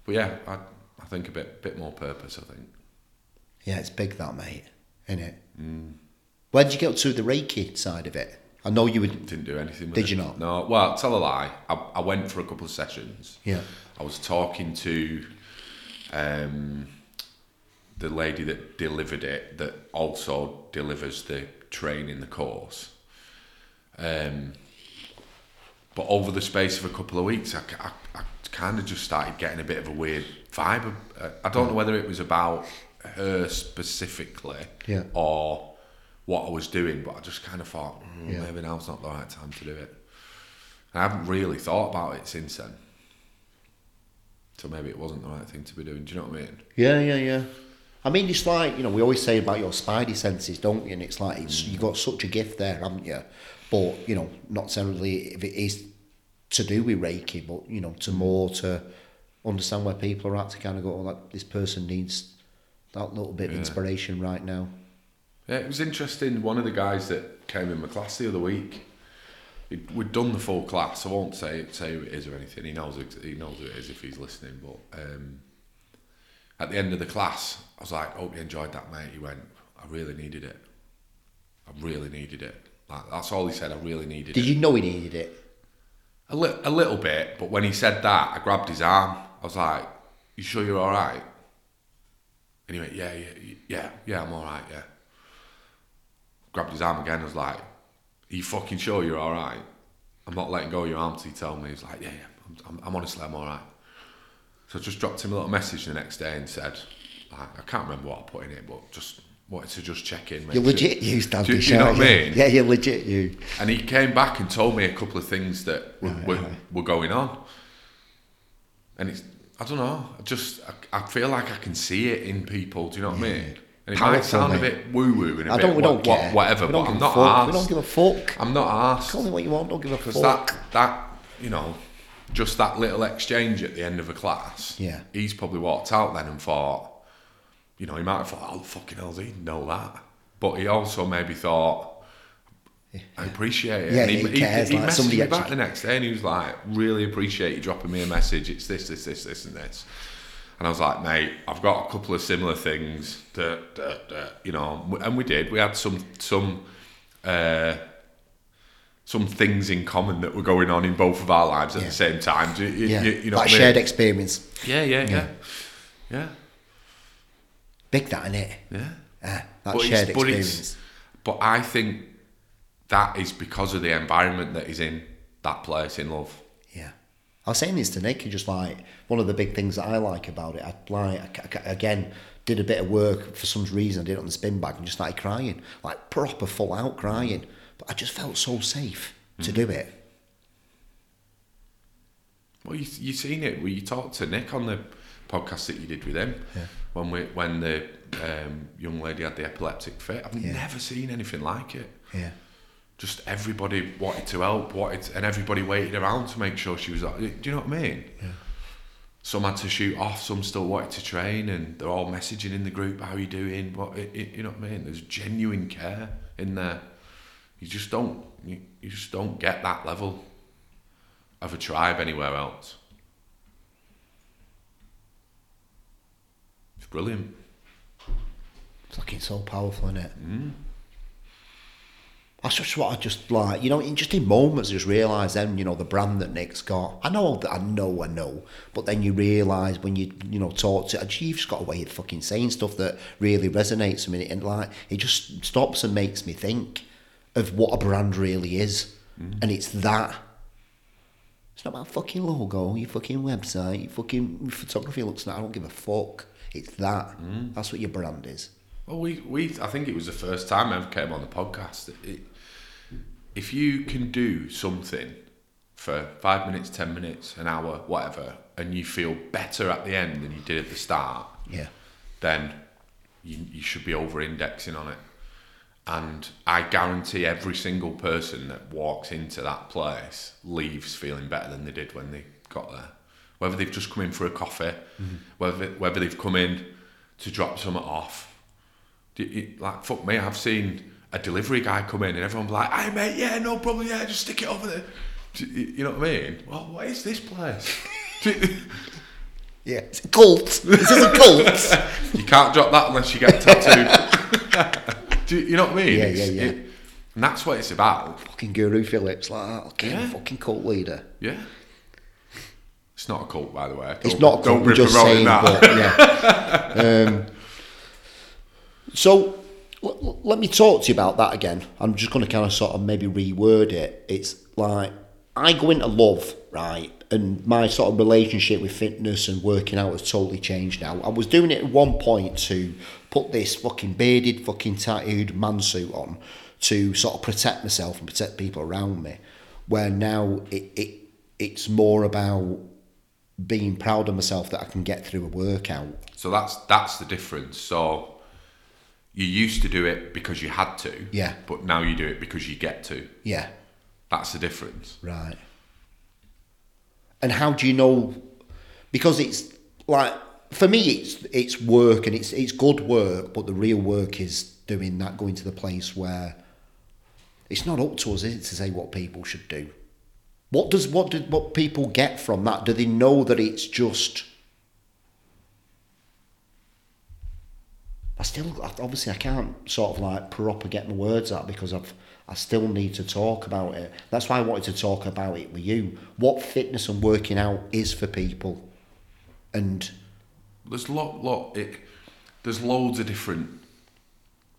but yeah, I, I think a bit bit more purpose. I think. yeah. it's big that, mate, innit? Mm. Where did you get to the Reiki side of it? I know you would. Didn't do anything. With Did it. you not? No. Well, tell a lie. I, I went for a couple of sessions. Yeah. I was talking to um, the lady that delivered it, that also delivers the training, the course. Um, but over the space of a couple of weeks, I, I, I kind of just started getting a bit of a weird vibe. Uh, I don't know whether it was about her specifically Yeah. or what I was doing, but I just kind of thought, mm, Yeah. maybe now's not the right time to do it. And I haven't really thought about it since then. So maybe it wasn't the right thing to be doing. Do you know what I mean? Yeah, yeah, yeah. I mean, it's like you know we always say about your spidey senses, don't we? And it's like it's you got such a gift there, haven't you? But you know, not necessarily if it is to do with Reiki, but you know, to more to understand where people are at to kind of go, oh, that this person needs that little bit of Yeah. inspiration right now. Yeah, it was interesting. One of the guys that came in my class the other week, we'd done the full class. I won't say say who it is or anything. He knows he knows who it is if he's listening. But um, at the end of the class, I was like, "Hope you enjoyed that, mate." He went, "I really needed it. I really needed it." Like, that's all he said. I really needed Did it. Did you know he needed it? A, li- a little bit, but when he said that, I grabbed his arm. I was like, you sure you're all right? And he went, yeah, yeah, yeah, yeah, I'm all right, yeah. Grabbed his arm again. I was like, you fucking sure you're all right? I'm not letting go of your arm till you tell me. He's like, yeah, yeah, I'm, I'm, I'm honestly, I'm all right. So I just dropped him a little message the next day and said, like, I can't remember what I put in it, but just wanted to just check in. You're sure- legit you, Stan. Do, do you know what I mean? Yeah, you're legit you. And he came back and told me a couple of things that were, Right, were, right. were going on. And it's, I don't know, I just, I, I feel like I can see it in people, do you know what I mean? And it might sound a bit woo woo and a I bit don't. We don't what- care. whatever, we but don't I'm not a fuck. arsed. We don't give a fuck. I'm not arsed. Call me what you want. Don't give a fuck. that, that, you know, just that little exchange at the end of a class, Yeah. he's probably walked out then and thought, you know, he might have thought, oh, fucking hell, he know that. But he also maybe thought, I appreciate it. Yeah, and he, he cares, he, he like, messaged me back the next day and he was like, really appreciate you dropping me a message. It's this, this, this, this, and this. And I was like, mate, I've got a couple of similar things that, that, that you know, and we did. We had some, some, uh, some things in common that were going on in both of our lives at Yeah. the same time. You, Yeah, you, you know like what I mean? shared experience. Yeah, yeah, yeah, Yeah. yeah, Big that in it. yeah. Ah, that But shared but experience. it's, but I think that is because of the environment that he's in that place in love. Yeah. I was saying this to Nick, just like one of the big things that I like about it, I like I, I- again did a bit of work for some reason. I did it on the spin bag and just started crying, like proper full out crying. But I just felt so safe to do it. Well, you you seen it. Well, you talked to Nick on the podcast that you did with him when we when the um, young lady had the epileptic fit. I've Yeah. never seen anything like it. Yeah. Just everybody wanted to help, wanted, and everybody waited around to make sure she was. Do you know what I mean? Yeah. Some had to shoot off. Some still wanted to train, and they're all messaging in the group. How are you doing? What it, it- you know what I mean? There's genuine care in there. You just don't. You, you just don't get that level of a tribe anywhere else. It's brilliant. It's fucking so powerful, isn't it? Mm. That's just what I just like, you know, in just in moments, I just realise then, you know, the brand that Nick's got. I know I know, I know, but then you realise when you, you know, talk to, you've just got a way of fucking saying stuff that really resonates with me, and like it just stops and makes me think of what a brand really is, mm. and it's that. It's not about fucking logo, your fucking website, your fucking photography looks like I don't give a fuck. It's that. Mm. That's what your brand is. Well, we, we I think it was the first time I ever came on the podcast. It, if you can do something for five minutes, ten minutes, an hour, whatever, and you feel better at the end than you did at the start, Yeah. then you, you should be over indexing on it. And I guarantee every single person that walks into that place leaves feeling better than they did when they got there. Whether they've just come in for a coffee, mm-hmm. whether whether they've come in to drop something off. Like fuck me, I've seen a delivery guy come in and everyone be like, "Hey mate, yeah, no problem, yeah, just stick it over there." You you know what I mean? Well, what is this place? Yeah. It's a cult. This is a cult. You can't drop that unless you get tattooed. Do you, you know what I mean? Yeah, It's- yeah, yeah. it- and that's what it's about. fucking Guru Phillips, like that. Okay, Yeah. fucking cult leader. Yeah. It's not a cult, by the way. It's Don't- not a cult, Don't rip just saying, that. but yeah. um, so let me talk to you about that again. I'm just going to kind of sort of maybe reword it. It's like I go into love, right? And my sort of relationship with fitness and working out has totally changed now. I was doing it at one point to put this fucking bearded, fucking tattooed man suit on to sort of protect myself and protect people around me. Where now it, it it's more about being proud of myself that I can get through a workout. So that's that's the difference. So you used to do it because you had to. Yeah. But now you do it because you get to. Yeah, That's the difference. right. And how do you know? Because it's like for me, it's it's work and it's it's good work, but the real work is doing that, going to the place where it's not up to us, is it, to say what people should do. What does what do what people get from that? Do they know that it's just? I still obviously I can't sort of like proper get my words out because I've I still need to talk about it. That's why I wanted to talk about it with you. What fitness and working out is for people, and there's lot, lot. It, there's loads of different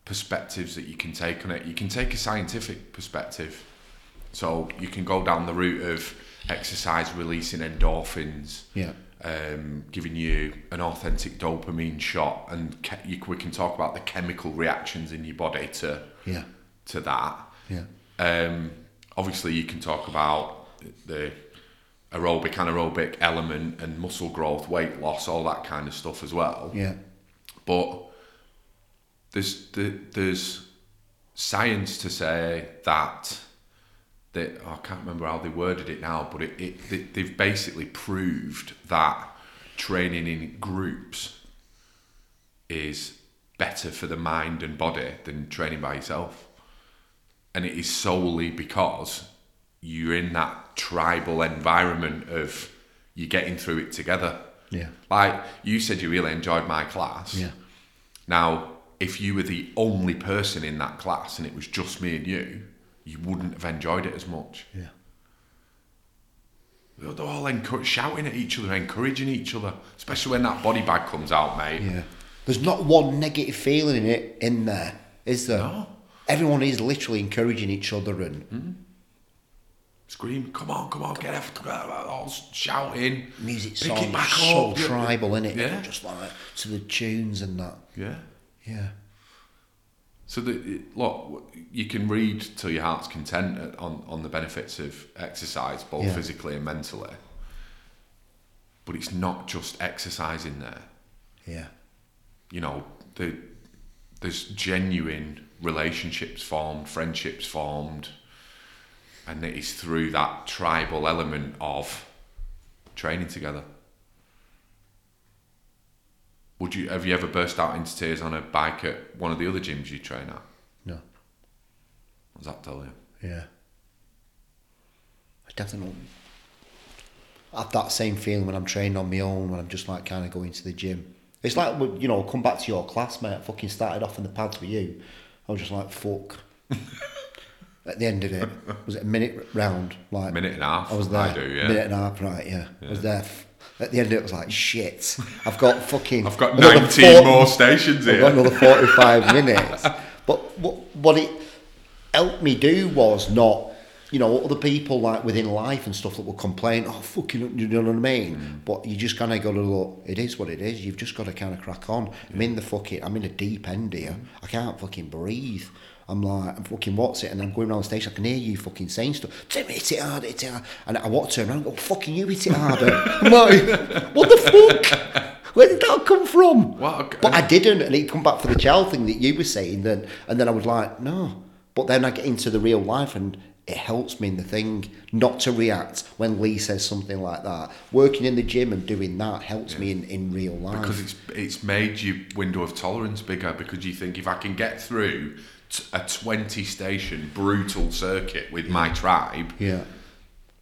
perspectives that you can take on it. You can take a scientific perspective, so you can go down the route of exercise releasing endorphins, Yeah. Um, giving you an authentic dopamine shot, and ke- you, we can talk about the chemical reactions in your body to Yeah. to that. Yeah. Um, obviously, you can talk about the aerobic, anaerobic element, and muscle growth, weight loss, all that kind of stuff as well. Yeah. But there's the, there's science to say that that oh, I can't remember how they worded it now, but it, it they, they've basically proved that training in groups is better for the mind and body than training by yourself, and it is solely because you're in that tribal environment of you're getting through it together. Yeah. Like you said, you really enjoyed my class. Yeah. Now, if you were the only person in that class and it was just me and you, you wouldn't have enjoyed it as much. Yeah. They're they're all encour- shouting at each other, encouraging each other, especially when that body bag comes out, mate. Yeah. There's not one negative feeling in it in there, is there? No. Everyone is literally encouraging each other and mm-hmm. Scream, come on, come on, get it, all shouting. music Pick songs it back so up. Yeah. tribal in it. Yeah. Just like to the tunes and that. Yeah. Yeah. So the, look, you can read to your heart's content on, on the benefits of exercise, both Yeah. physically and mentally. But it's not just exercise in there. Yeah. You know, the, there's genuine relationships formed, friendships formed, and it is through that tribal element of training together. Would you have you ever burst out into tears on a bike at one of the other gyms you train at? No. What does that tell you? Yeah. I definitely have that same feeling when I'm training on my own, when I'm just like kind of going to the gym. It's like, you know, come back to your class, mate. I fucking started off in the pads with you. I was just like, fuck. At the end of it, was it a minute round? Like Minute and a half, I was there. I do, yeah. Minute and a half, right? Yeah. I was there. At the end of it, was like, shit. I've got fucking. I've got 19 40 more stations I've got here. another 45 minutes. But what, what it helped me do was not, you know, other people like within life and stuff that will complain, oh, fucking, you know what I mean? Mm. But you just kind of got to look, it is what it is. You've just got to kind of crack on. I'm in the fucking, I'm in a deep end here. I can't fucking breathe. I'm like, I'm fucking what's it? And I'm going around the station, I can hear you fucking saying stuff. Tim, hit it hard, hit it hard. And I want to around and go, oh, fucking you hit it harder. I'm like, what the fuck? Where did that come from? What? But I didn't, and it come back for the child thing that you were saying. Then, and then I was like, no. But then I get into the real life, and it helps me in the thing not to react when Lee says something like that. Working in the gym and doing that helps me in, in real life. Because it's it's made your window of tolerance bigger because you think if I can get through t- a 20 station brutal circuit with my tribe, yeah,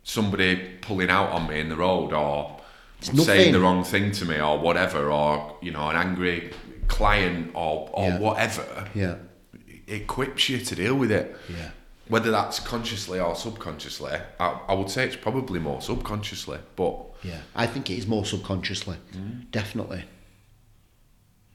somebody pulling out on me in the road or saying the wrong thing to me or whatever, or you know, an angry client or or Yeah. whatever, yeah, it equips you to deal with it. yeah, Whether that's consciously or subconsciously, I, I would say it's probably more subconsciously, but yeah. I think it is more subconsciously, mm. definitely.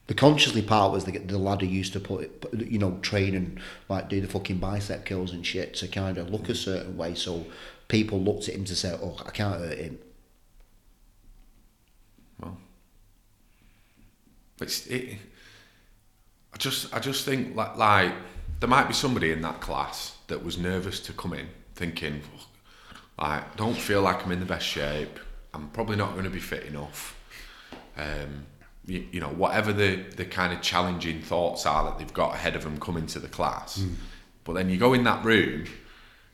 The consciously part was the, the lad used to put, you know, train and like do the fucking bicep curls and shit to kind of look a certain way, so people looked at him to say, "Oh, I can't hurt him." well, it's it. I just I just think like like there might be somebody in that class that was nervous to come in, thinking, like, don't feel like I'm in the best shape. I'm probably not going to be fit enough. Um, you, you know, whatever the the kind of challenging thoughts are that they've got ahead of them coming to the class. Hmm. But then you go in that room,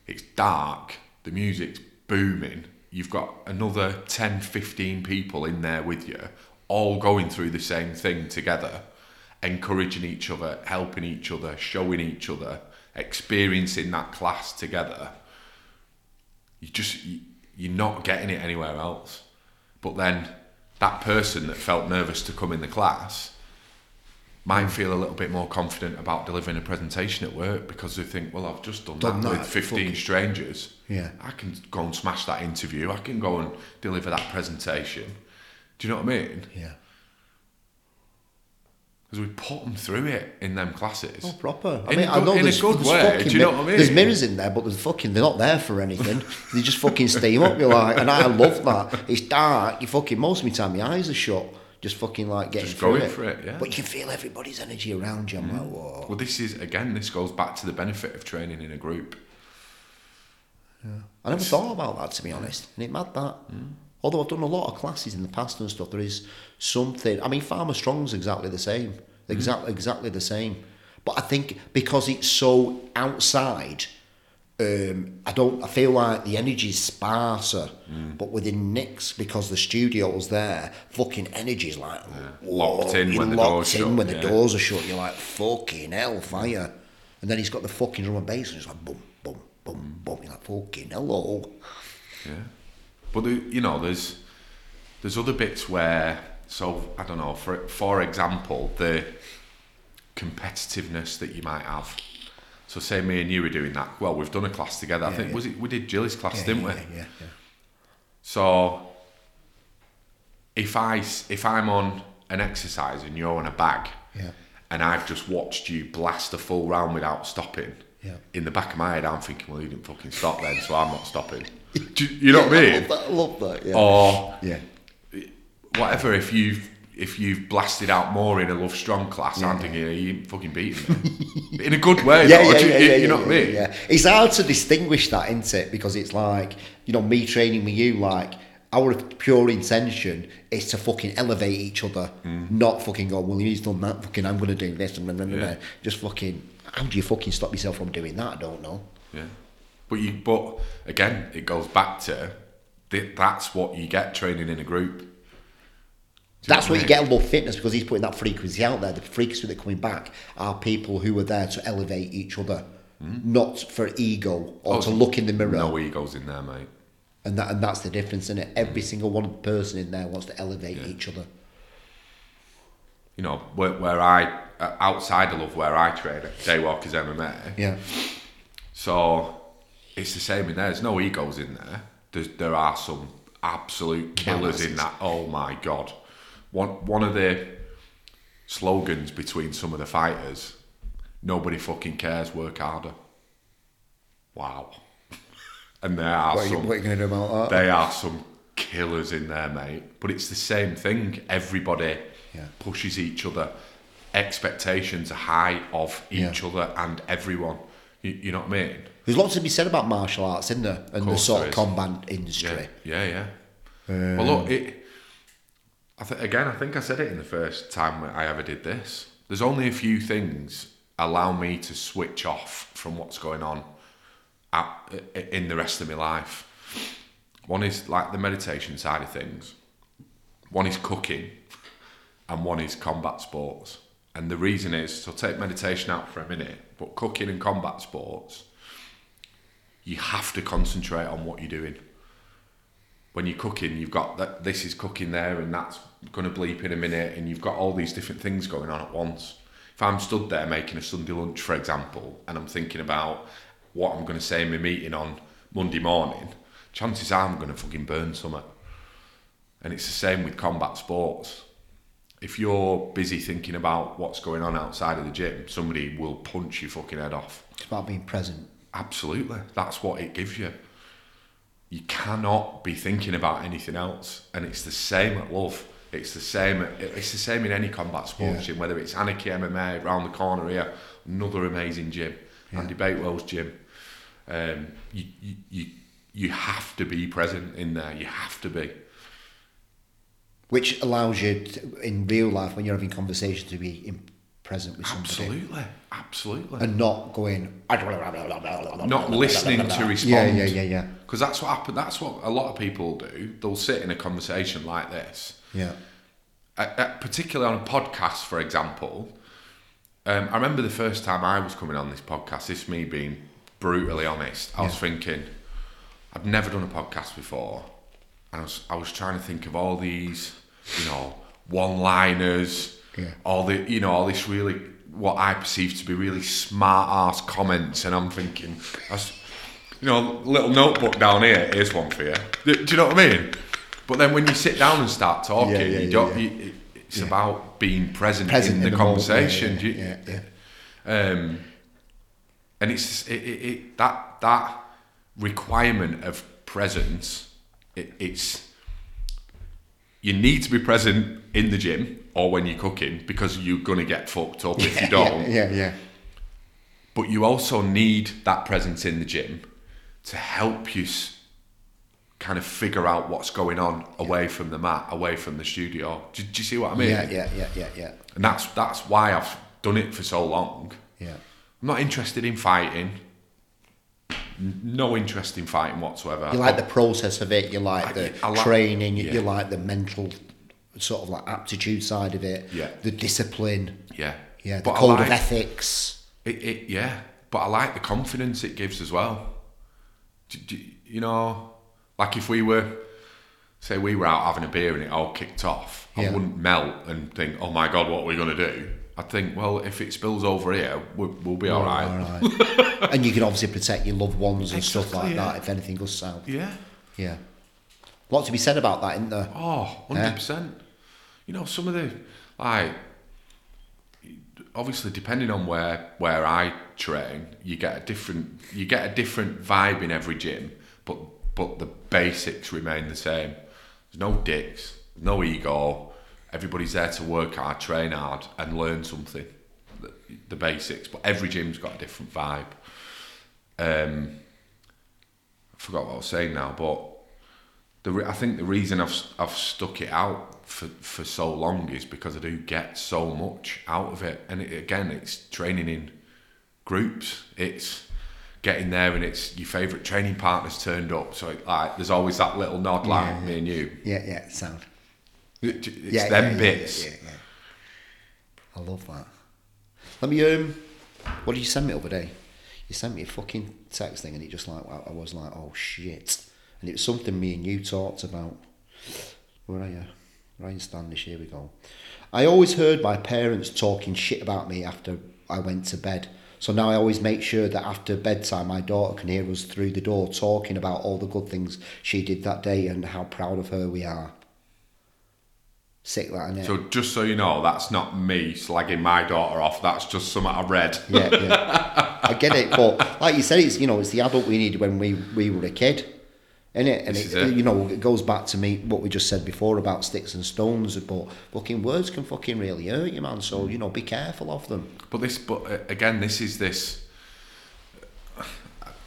it's dark, the music's booming. You've got another 10, 15 people in there with you, all going through the same thing together, encouraging each other, helping each other, showing each other, experiencing that class together. You just you, you're not getting it anywhere else. But then that person that felt nervous to come in the class might hmm. feel a little bit more confident about delivering a presentation at work because they think, well, I've just done, Done that, that, with 15 fucking- strangers. Yeah. I can go and smash that interview. I can go and deliver that presentation. Do you know what I mean? Yeah. Because we put them through it in them classes. Oh, proper. I In mean, a I good- know in a there's, good there's way, do you know what I mean? There's mirrors in there, but there's fucking they're not there for anything. they just fucking steam up. You're like, and I love that. It's dark. You fucking most of the time, your eyes are shut. Just fucking like getting Just through going for it, yeah. But you can feel everybody's energy around you. I'm mm. like, whoa. Well, this is again. This goes back to the benefit of training in a group. Yeah. I never thought about that to be honest. Mm. And it mad that. Mm. Although I've done a lot of classes in the past and stuff, there is something. I mean, Farmer Strong's exactly the same. Exactly, exactly the same. But I think because it's so outside, um, I don't. I feel like the energy's sparser. But within Nick's, because the studio's there, fucking energy's like Locked in when the locked door's in shut, when the yeah. doors are shut. You're like fucking hell, fire. And then he's got the fucking drum and bass, and it's like boom, boom, boom, boom. You're like fucking hello. Yeah, but the, you know, there's there's other bits where. So I don't know. For for example, the competitiveness that you might have. So say me and you were doing that. Well, we've done a class together. I think yeah. was it we did Jilly's class, Yeah, didn't yeah, we? Yeah, yeah. So if I if I'm on an exercise and you're on a bag, Yeah. and I've just watched you blast a full round without stopping. Yeah. In the back of my head, I'm thinking, well, you didn't fucking stop then, so I'm not stopping. Do you, you know what I I mean? love that. I love that. Yeah. Or yeah. whatever. If you've if you've blasted out more in a love strong class, I'm thinking, yeah, you fucking beating me in a good way. Yeah, though, yeah, you, yeah, you- yeah, you know yeah, what I mean? Yeah, it's hard to distinguish that, isn't it? Because it's like you know, me training with you, like our pure intention is to fucking elevate each other, hmm. not fucking go, well, he's done that, fucking, I'm going to do this, and blah, Yeah. just fucking. How do you fucking stop yourself from doing that? I don't know. Yeah. But you, but again, it goes back to th- that's what you get training in a group. That's what you get a love fitness because he's putting that frequency out there. The frequency that coming back are people who are there to elevate each other, not for ego or Oh, to look in the mirror. No egos in there, mate. And that and that's the difference, isn't it? Every single one person in there wants to elevate each other. You know, where, where I uh, outside of love, where I train, Daywalkers MMA. Yeah. So it's the same in there. There's no egos in there. There's, there are some absolute killers in that. Oh my god! One one of the slogans between some of the fighters: "Nobody fucking cares. Work harder." Wow. And there are What are, you, some. what are you going to do about that? They are some killers in there, mate. But it's the same thing. Everybody Yeah. pushes each other. Expectations are high of each other and everyone. You, you know what I mean? There's lots to be said about martial arts, isn't there? And the sort of combat industry. Yeah, yeah, yeah. well, look, um, it. I th- again, I think I said it in the first time I ever did this. There's only a few things allow me to switch off from what's going on at, in the rest of my life. One is like the meditation side of things. One is cooking, and one is combat sports. And the reason is, so take meditation out for a minute, but cooking and combat sports, you have to concentrate on what you're doing when you're cooking, you've got that this is cooking there and that's going to bleep in a minute, and you've got all these different things going on at once. If I'm stood there making a Sunday lunch, for example, and I'm thinking about what I'm going to say in my meeting on Monday morning, chances are I'm going to fucking burn something. And it's the same with combat sports. If you're busy thinking about what's going on outside of the gym, somebody will punch your fucking head off. It's about being present. Absolutely. That's what it gives you. You cannot be thinking about anything else. And it's the same at love. It's the same it's the same in any combat sports Yeah. gym, whether it's Anarchy MMA around the corner here, another amazing gym, Andy Batewell's gym. Um, you, you, you, you have to be present in there. You have to be. Which allows you, to, in real life, when you're having conversation, to be in, present with somebody. Absolutely. Absolutely. And not going. Not listening to respond. Yeah, yeah, yeah, yeah. Because that's what happened. That's what a lot of people do. They'll sit in a conversation like this, Yeah. uh, uh, particularly on a podcast, for example. Um, I remember the first time I was coming on this podcast. This me being brutally honest. I was thinking, I've never done a podcast before, and I was I was trying to think of all these, you know, one-liners, Yeah. all the you know all this really what I perceive to be really smart ass comments, and I'm thinking, you know, little notebook down here. Here's one for you. Do, you know what I mean? But then when you sit down and start talking, Yeah, yeah, you don't. You, It's about being present, Present in the, in the conversation. yeah, yeah, yeah. Um, and it's it, it, it, that that requirement of presence. It, it's you need to be present in the gym or when you're cooking because you're gonna get fucked up if you don't. Yeah, yeah, yeah. But you also need that presence in the gym to help you kind of figure out what's going on away from the mat, away from the studio. Do, do you see what I mean? Yeah, yeah, yeah, yeah, yeah. And that's that's why I've done it for so long. Yeah. I'm not interested in fighting. No interest in fighting whatsoever. You like the process of it. You like I- the I like- training. Yeah. you like the mental sort of like aptitude side of it. Yeah. The discipline. yeah, Yeah. The But code like- of ethics. It, it, yeah, but I like the confidence it gives as well. Do, do, you know, like if we were, say, we were out having a beer and it all kicked off, Yeah. I wouldn't melt and think, "Oh my god, what are we going to do?" I'd think, "Well, if it spills over here, we'll, we'll be all right." All right. and you can obviously protect your loved ones and stuff like yeah. that if anything goes south. Yeah. Yeah. A lot to be said about that, isn't there? Oh, 100%. You know, some of the, like, obviously depending on where where I train, you get a different you get a different vibe in every gym, but but the basics remain the same. There's no dicks, no ego. Everybody's there to work hard, train hard, and learn something. The, the basics, but every gym's got a different vibe. Um, I forgot what I was saying now, but the re- I think the reason I've I've stuck it out for for so long is because I do get so much out of it, and it, again, it's training in groups. It's getting there, and it's your favourite training partners turned up. So it, like, there's always that little nod, like Yeah, me and you. Yeah, yeah, sound. It- it's yeah, them yeah, bits. Yeah. I love that. Let me um what did you send me the other day? You sent me a fucking text thing and it just like I was like, oh shit. And it was something me and you talked about. Where are you? Ryan Standish, here we go. I always heard my parents talking shit about me after I went to bed. So now I always make sure that after bedtime my daughter can hear us through the door talking about all the good things she did that day and how proud of her we are. Sick that, innit? So just so you know, that's not me slagging my daughter off. That's just something I read. yeah, yeah. I get it, but like you said, it's you know it's the adult we needed when we we were a kid, isn't it? And it, it. you know it goes back to me what we just said before about sticks and stones, but fucking words can fucking really hurt you, man. So you know, be careful of them. But this, but uh, again, this is this.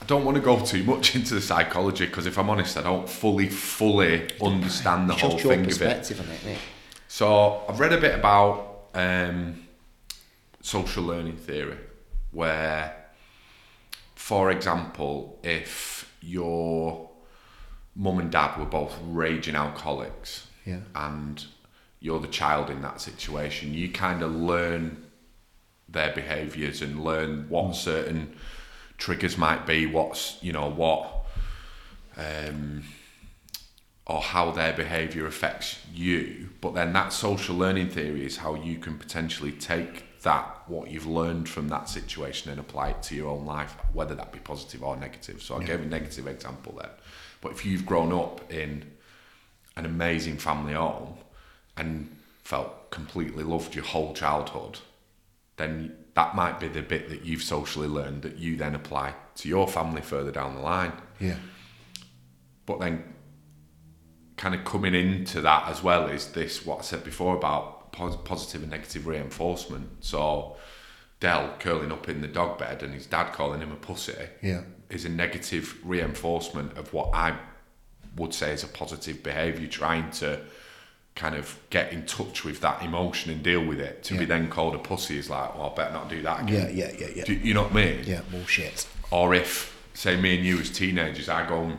I don't want to go too much into the psychology because if I'm honest, I don't fully, fully understand the It's whole thing of it. it. So I've read a bit about um, social learning theory, where, for example, if your mum and dad were both raging alcoholics, Yeah. and you're the child in that situation, you kind of learn their behaviours and learn what certain triggers might be, what's you know what, um, or how their behaviour affects you. But then that social learning theory is how you can potentially take that what you've learned from that situation and apply it to your own life, whether that be positive or negative. So I gave a negative example there, but if you've grown up in an amazing family home and felt completely loved your whole childhood, then that might be the bit that you've socially learned that you then apply to your family further down the line. Yeah. But then, kind of coming into that as well is this what I said before about positive and negative reinforcement. So, Dell curling up in the dog bed and his dad calling him a pussy Yeah. Is a negative reinforcement of what I would say is a positive behaviour, trying to kind of get in touch with that emotion and deal with it. To be then called a pussy is like, well, I better not do that again. yeah, yeah, yeah. Do you know what I mean? Yeah, bullshit. Or if, say, me and you as teenagers, I go and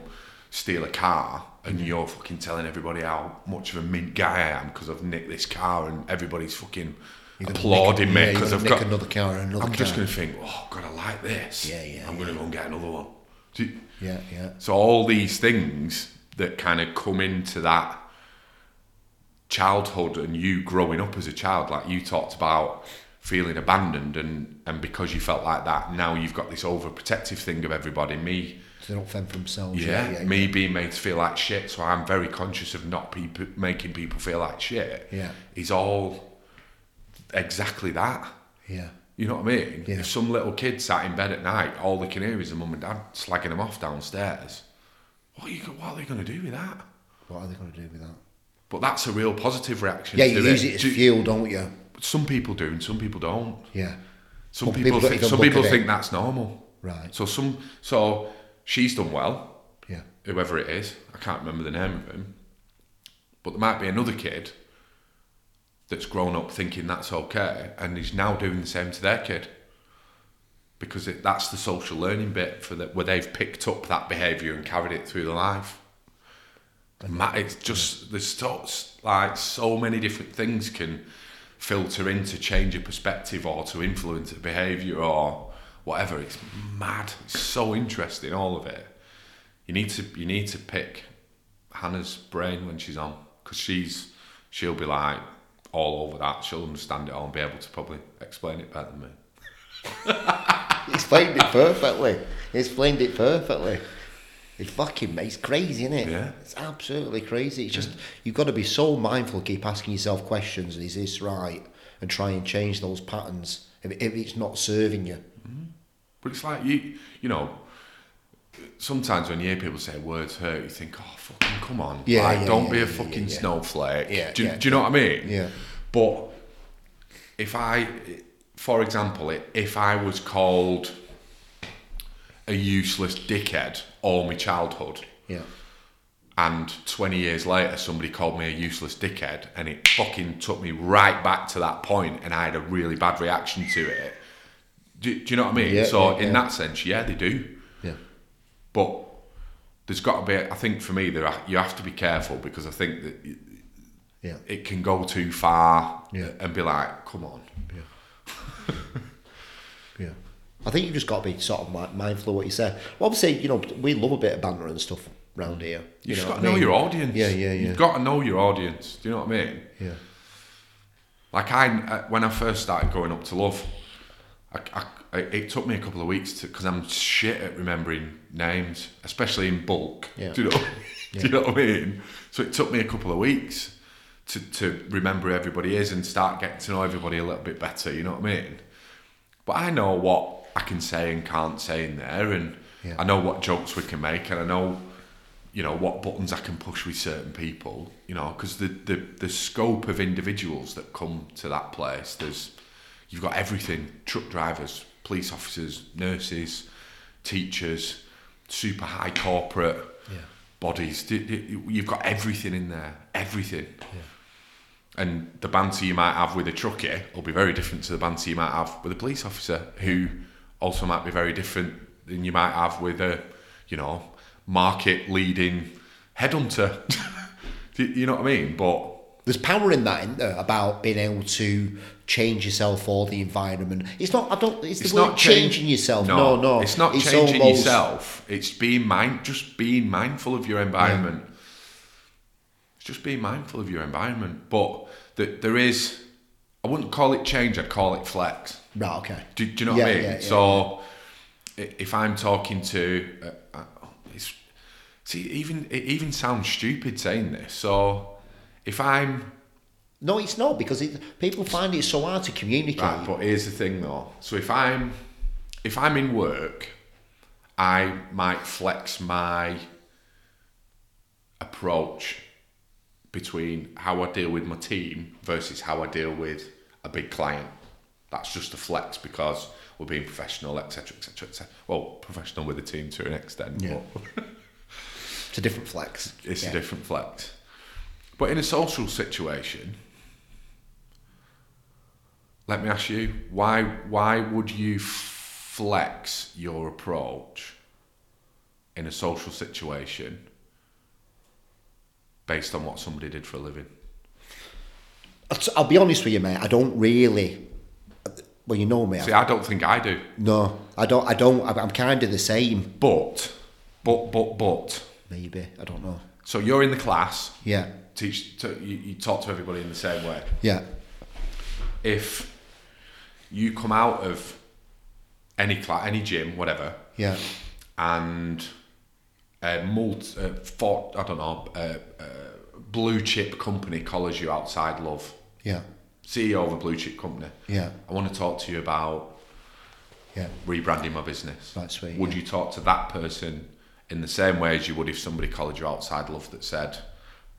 steal a car and Mm-hmm. you're fucking telling everybody how much of a mint guy I am because I've nicked this car and everybody's fucking applauding me because gonna I've got another car and another I'm just going to think, oh, God, I like this. Yeah, yeah, I'm going to go and get another one. You- Yeah, yeah. so all these things that kind of come into that childhood and you growing up as a child, like you talked about feeling abandoned and, and because you felt like that, now you've got this overprotective thing of everybody. Me they don't fend for themselves. Yeah, Yeah, yeah, me yeah. being made to feel like shit, so I'm very conscious of not people making people feel like shit. Yeah. is all exactly that. yeah. You know what I mean? Yeah. If some little kid sat in bed at night, all they can hear is their mum and dad slagging them off downstairs. What are you? What are they going to do with that? What are they going to do with that? But that's a real positive reaction. Yeah, to you use it as Do- fuel, don't you? Some people do, and some people don't. Yeah. Some Some people, people think, some people it. think that's normal. Right. So some so she's done well, Yeah. whoever it is. I can't remember the name of him. But there might be another kid that's grown up thinking that's okay and is now doing the same to their kid. Because it, that's the social learning bit for the, where they've picked up that behaviour and carried it through the life. Ma- It's just there's so, like so many different things can filter in to change a perspective or to influence a behaviour or whatever. It's mad. It's so interesting, all of it. You need to you need to pick Hannah's brain when she's on because she's she'll be like all over that. She'll understand it all and be able to probably explain it better than me. He explained it perfectly. He explained it perfectly. It's fucking, it's crazy, isn't it? Yeah. It's absolutely crazy. It's just, you've got to be so mindful, keep asking yourself questions, is this right? And try and change those patterns if, if it's not serving you. Mm-hmm. But it's like you, you know. Sometimes when you hear people say words hurt, you think, "Oh, fucking come on! Yeah, like, yeah, don't yeah, be a fucking yeah, snowflake." Yeah, do, you- yeah, do you know what I mean? Yeah. But if I, for example, if I was called a useless dickhead all my childhood, Yeah. and 20 years later somebody called me a useless dickhead and it fucking took me right back to that point and I had a really bad reaction to it. Do, do you know what I mean? Yeah, so yeah, in yeah. that sense, yeah, they do. Yeah. But there's got to be, I think for me, there are, you have to be careful because I think that it- Yeah. it can go too far Yeah. and be like, come on. Yeah. I think you've just got to be sort of mindful of what you say. Well, obviously, you know, we love a bit of banter and stuff round here. You, You, just know got to I know your audience. Yeah, yeah, yeah. You've got to know your audience. Do you know what I mean? Yeah. Like I, uh, when I first started going up to love, I, I, It took me a couple of weeks to because I'm shit at remembering names, especially in bulk. Yeah. Do you know? Do you know what I mean? So it took me a couple of weeks to to remember who everybody is and start getting to know everybody a little bit better. You know what I mean? But I know what I can say and can't say in there, and Yeah. I know what jokes we can make, and I know you know what buttons I can push with certain people. You know, because the, the the scope of individuals that come to that place, there's you've got everything: truck drivers, police officers, nurses, teachers, super high corporate Yeah. bodies. You've got everything in there, everything. And the banter you might have with a truckie will be very different to the banter you might have with a police officer, who also might be very different than you might have with a, you know, market leading headhunter. You know what I mean? But There's power in that, isn't there, about being able to change yourself for the environment. It's not. I don't. It's, it's not change- changing yourself. No, no. no, It's not changing almost- yourself. It's being mind, just being mindful of your environment. It's just being mindful of your environment. But th- there is, I wouldn't call it change. I'd call it flex. Right. Okay. Do, do you know Yeah, what I mean? yeah, yeah, so, if I'm talking to, uh, uh, it's, see, even it even sounds stupid saying this. So, if I'm No, it's not because it, people find it so hard to communicate. Right, but here's the thing though. So if I'm if I'm in work, I might flex my approach between how I deal with my team versus how I deal with a big client. That's just a flex because we're being professional, etc., etc., etc. Well, professional with the team to an extent, Yeah. but It's a different flex. it's Yeah. a different flex. But in a social situation, let me ask you, why why would you flex your approach in a social situation based on what somebody did for a living? I'll, be honest with you, mate. I don't really. Well, you know me. See, I don't think I do. no, I don't. I don't. I'm kind of the same. But but but but Maybe I don't know. so you're in the class, Yeah. Teach to, you, you talk to everybody in the same way. Yeah. if you come out of any class, any gym, whatever, Yeah. and a multi, uh, for, I don't know, uh, uh, blue chip company collars you outside love, Yeah. CEO of a blue chip company. Yeah. I want to talk to you about Yeah. rebranding my business. Right, sweet, Would yeah. you talk to that person in the same way as you would if somebody collared you outside love that said,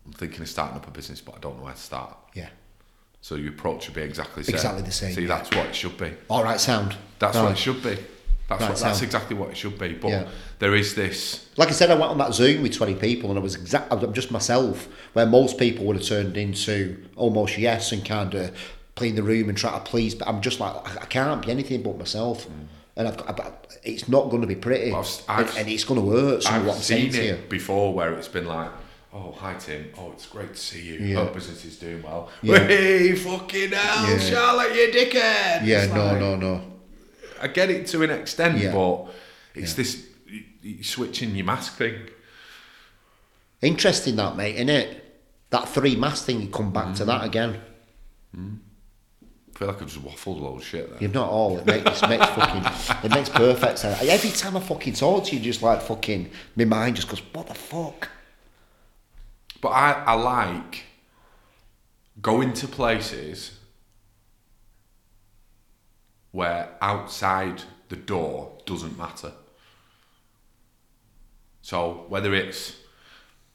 I'm thinking of starting up a business, but I don't know where to start? Yeah. So your approach should be exactly the same. Exactly the same, See, yeah. that's what it should be. All right, sound. That's Right. what it should be. That's Right, what, that's exactly what it should be. But Yeah. there is this. Like I said, I went on that Zoom with 20 people and I was exact. I'm just myself, where most people would have turned into almost yes and kind of clean the room and try to please. But I'm just like, I, can't be anything but myself. Mm. And I've got, I've- it's not going to be pretty. I've- and, I've- and it's going to hurt. Some of I've what I'm saying seen it before where it's been like, oh, hi Tim. Oh, it's great to see you. Yeah. Hope business is doing well. Yeah. Hey, fucking hell, Yeah. Charlotte, you dickhead. Yeah, no, no, no. I get it to an extent, Yeah. but it's this you, you switching your mask thing. Interesting that, mate, isn't it? That three mask thing, you come back Mm. to that again. I feel like I've just waffled a load of shit there. You've not all. It makes, it makes fucking. It makes perfect sense. Every time I fucking talk to you, just like fucking, my mind just goes, what the fuck? But I, I like going to places where outside the door doesn't matter. So whether it's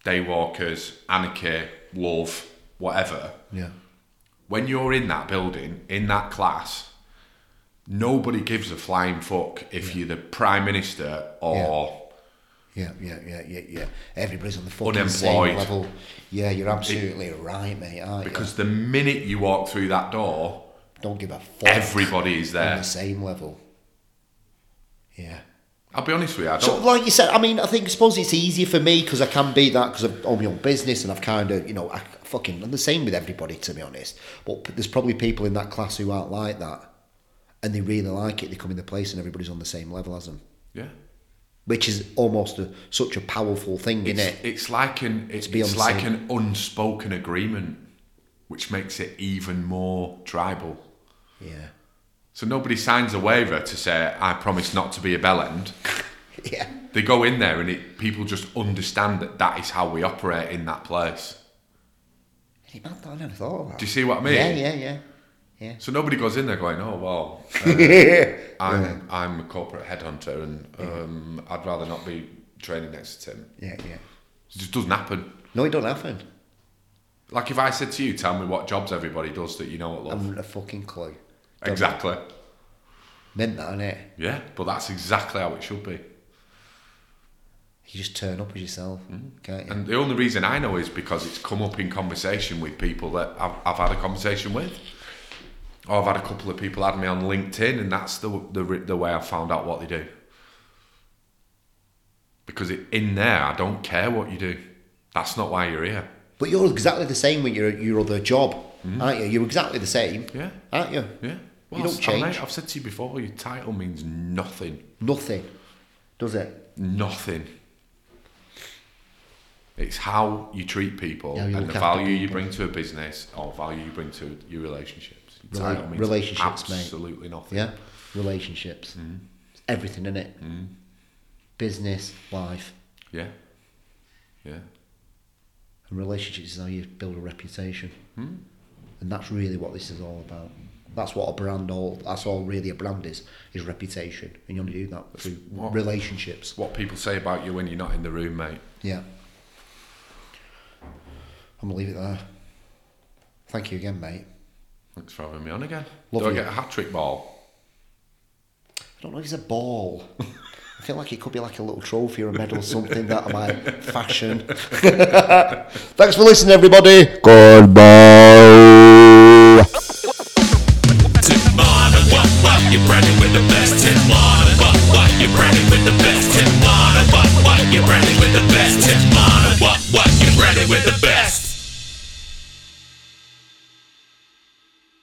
daywalkers, anarchy, love, whatever, Yeah. when you're in that building, in that class, nobody gives a flying fuck if you're the prime minister or Yeah, yeah, yeah, yeah, yeah. Everybody's on the fucking same level. Yeah, you're absolutely right, mate. Aren't because the minute you walk through that door, you? don't give a fuck. everybody is on there. the same level. Yeah. I'll be honest with you, I So, don't. like you said, I mean, I think I suppose it's easier for me because I can be that because I've own my own business and I've kind of, you know, I fucking I'm the same with everybody to be honest. But p- there's probably people in that class who aren't like that, and they really like it. They come in the place and everybody's on the same level as them, yeah. Which is almost a, such a powerful thing, It's, isn't it? it's like an it's, it's like an unspoken agreement, which makes it even more tribal. Yeah. So nobody signs a waiver to say I promise not to be a bellend. Yeah. They go in there and it, people just understand that that is how we operate in that place. Hey, man, I never thought of that. Do you see what I mean? Yeah, yeah, yeah. Yeah. So nobody goes in there going, "Oh well, uh, I'm I'm a corporate headhunter and um, I'd rather not be training next to Tim." Yeah, yeah. It just doesn't happen. No, it don't happen. Like if I said to you, "Tell me what jobs everybody does that you know at I love." haven't a fucking clue. Exactly. Meant that, innit? Yeah, but that's exactly how it should be. You just turn up as yourself, can't you? And the only reason I know is because it's come up in conversation with people that I've, I've had a conversation with. Or I've had a couple of people add me on LinkedIn, and that's the the, the way I found out what they do. Because it, in there, I don't care what you do. That's not why you're here. But you're exactly the same when you're at your other job, hmm? aren't you? You're exactly the same, Yeah. aren't you? Yeah. You don't I've- change. mate, I've said to you before, your title means nothing. Nothing, does it? Nothing. It's how you treat people Yeah, you and the value you bring to a business or value you bring to your relationships. Your Rela- title means relationships, mate. absolutely nothing. Yeah, relationships, It's everything in it. Business, life, Yeah. Yeah. and relationships is how you build a reputation, Hmm. and that's really what this is all about. That's what a brand all. That's all really a brand is is reputation, and you only do that through What- relationships. What people say about you when you're not in the room, mate. Yeah. I'm gonna leave it there. Thank you again, mate. Thanks for having me on again. Love Do I get a hat trick ball? I don't know if it's a ball. I feel like it could be like a little trophy or a medal, something that I might fashion. Thanks for listening, everybody. Goodbye.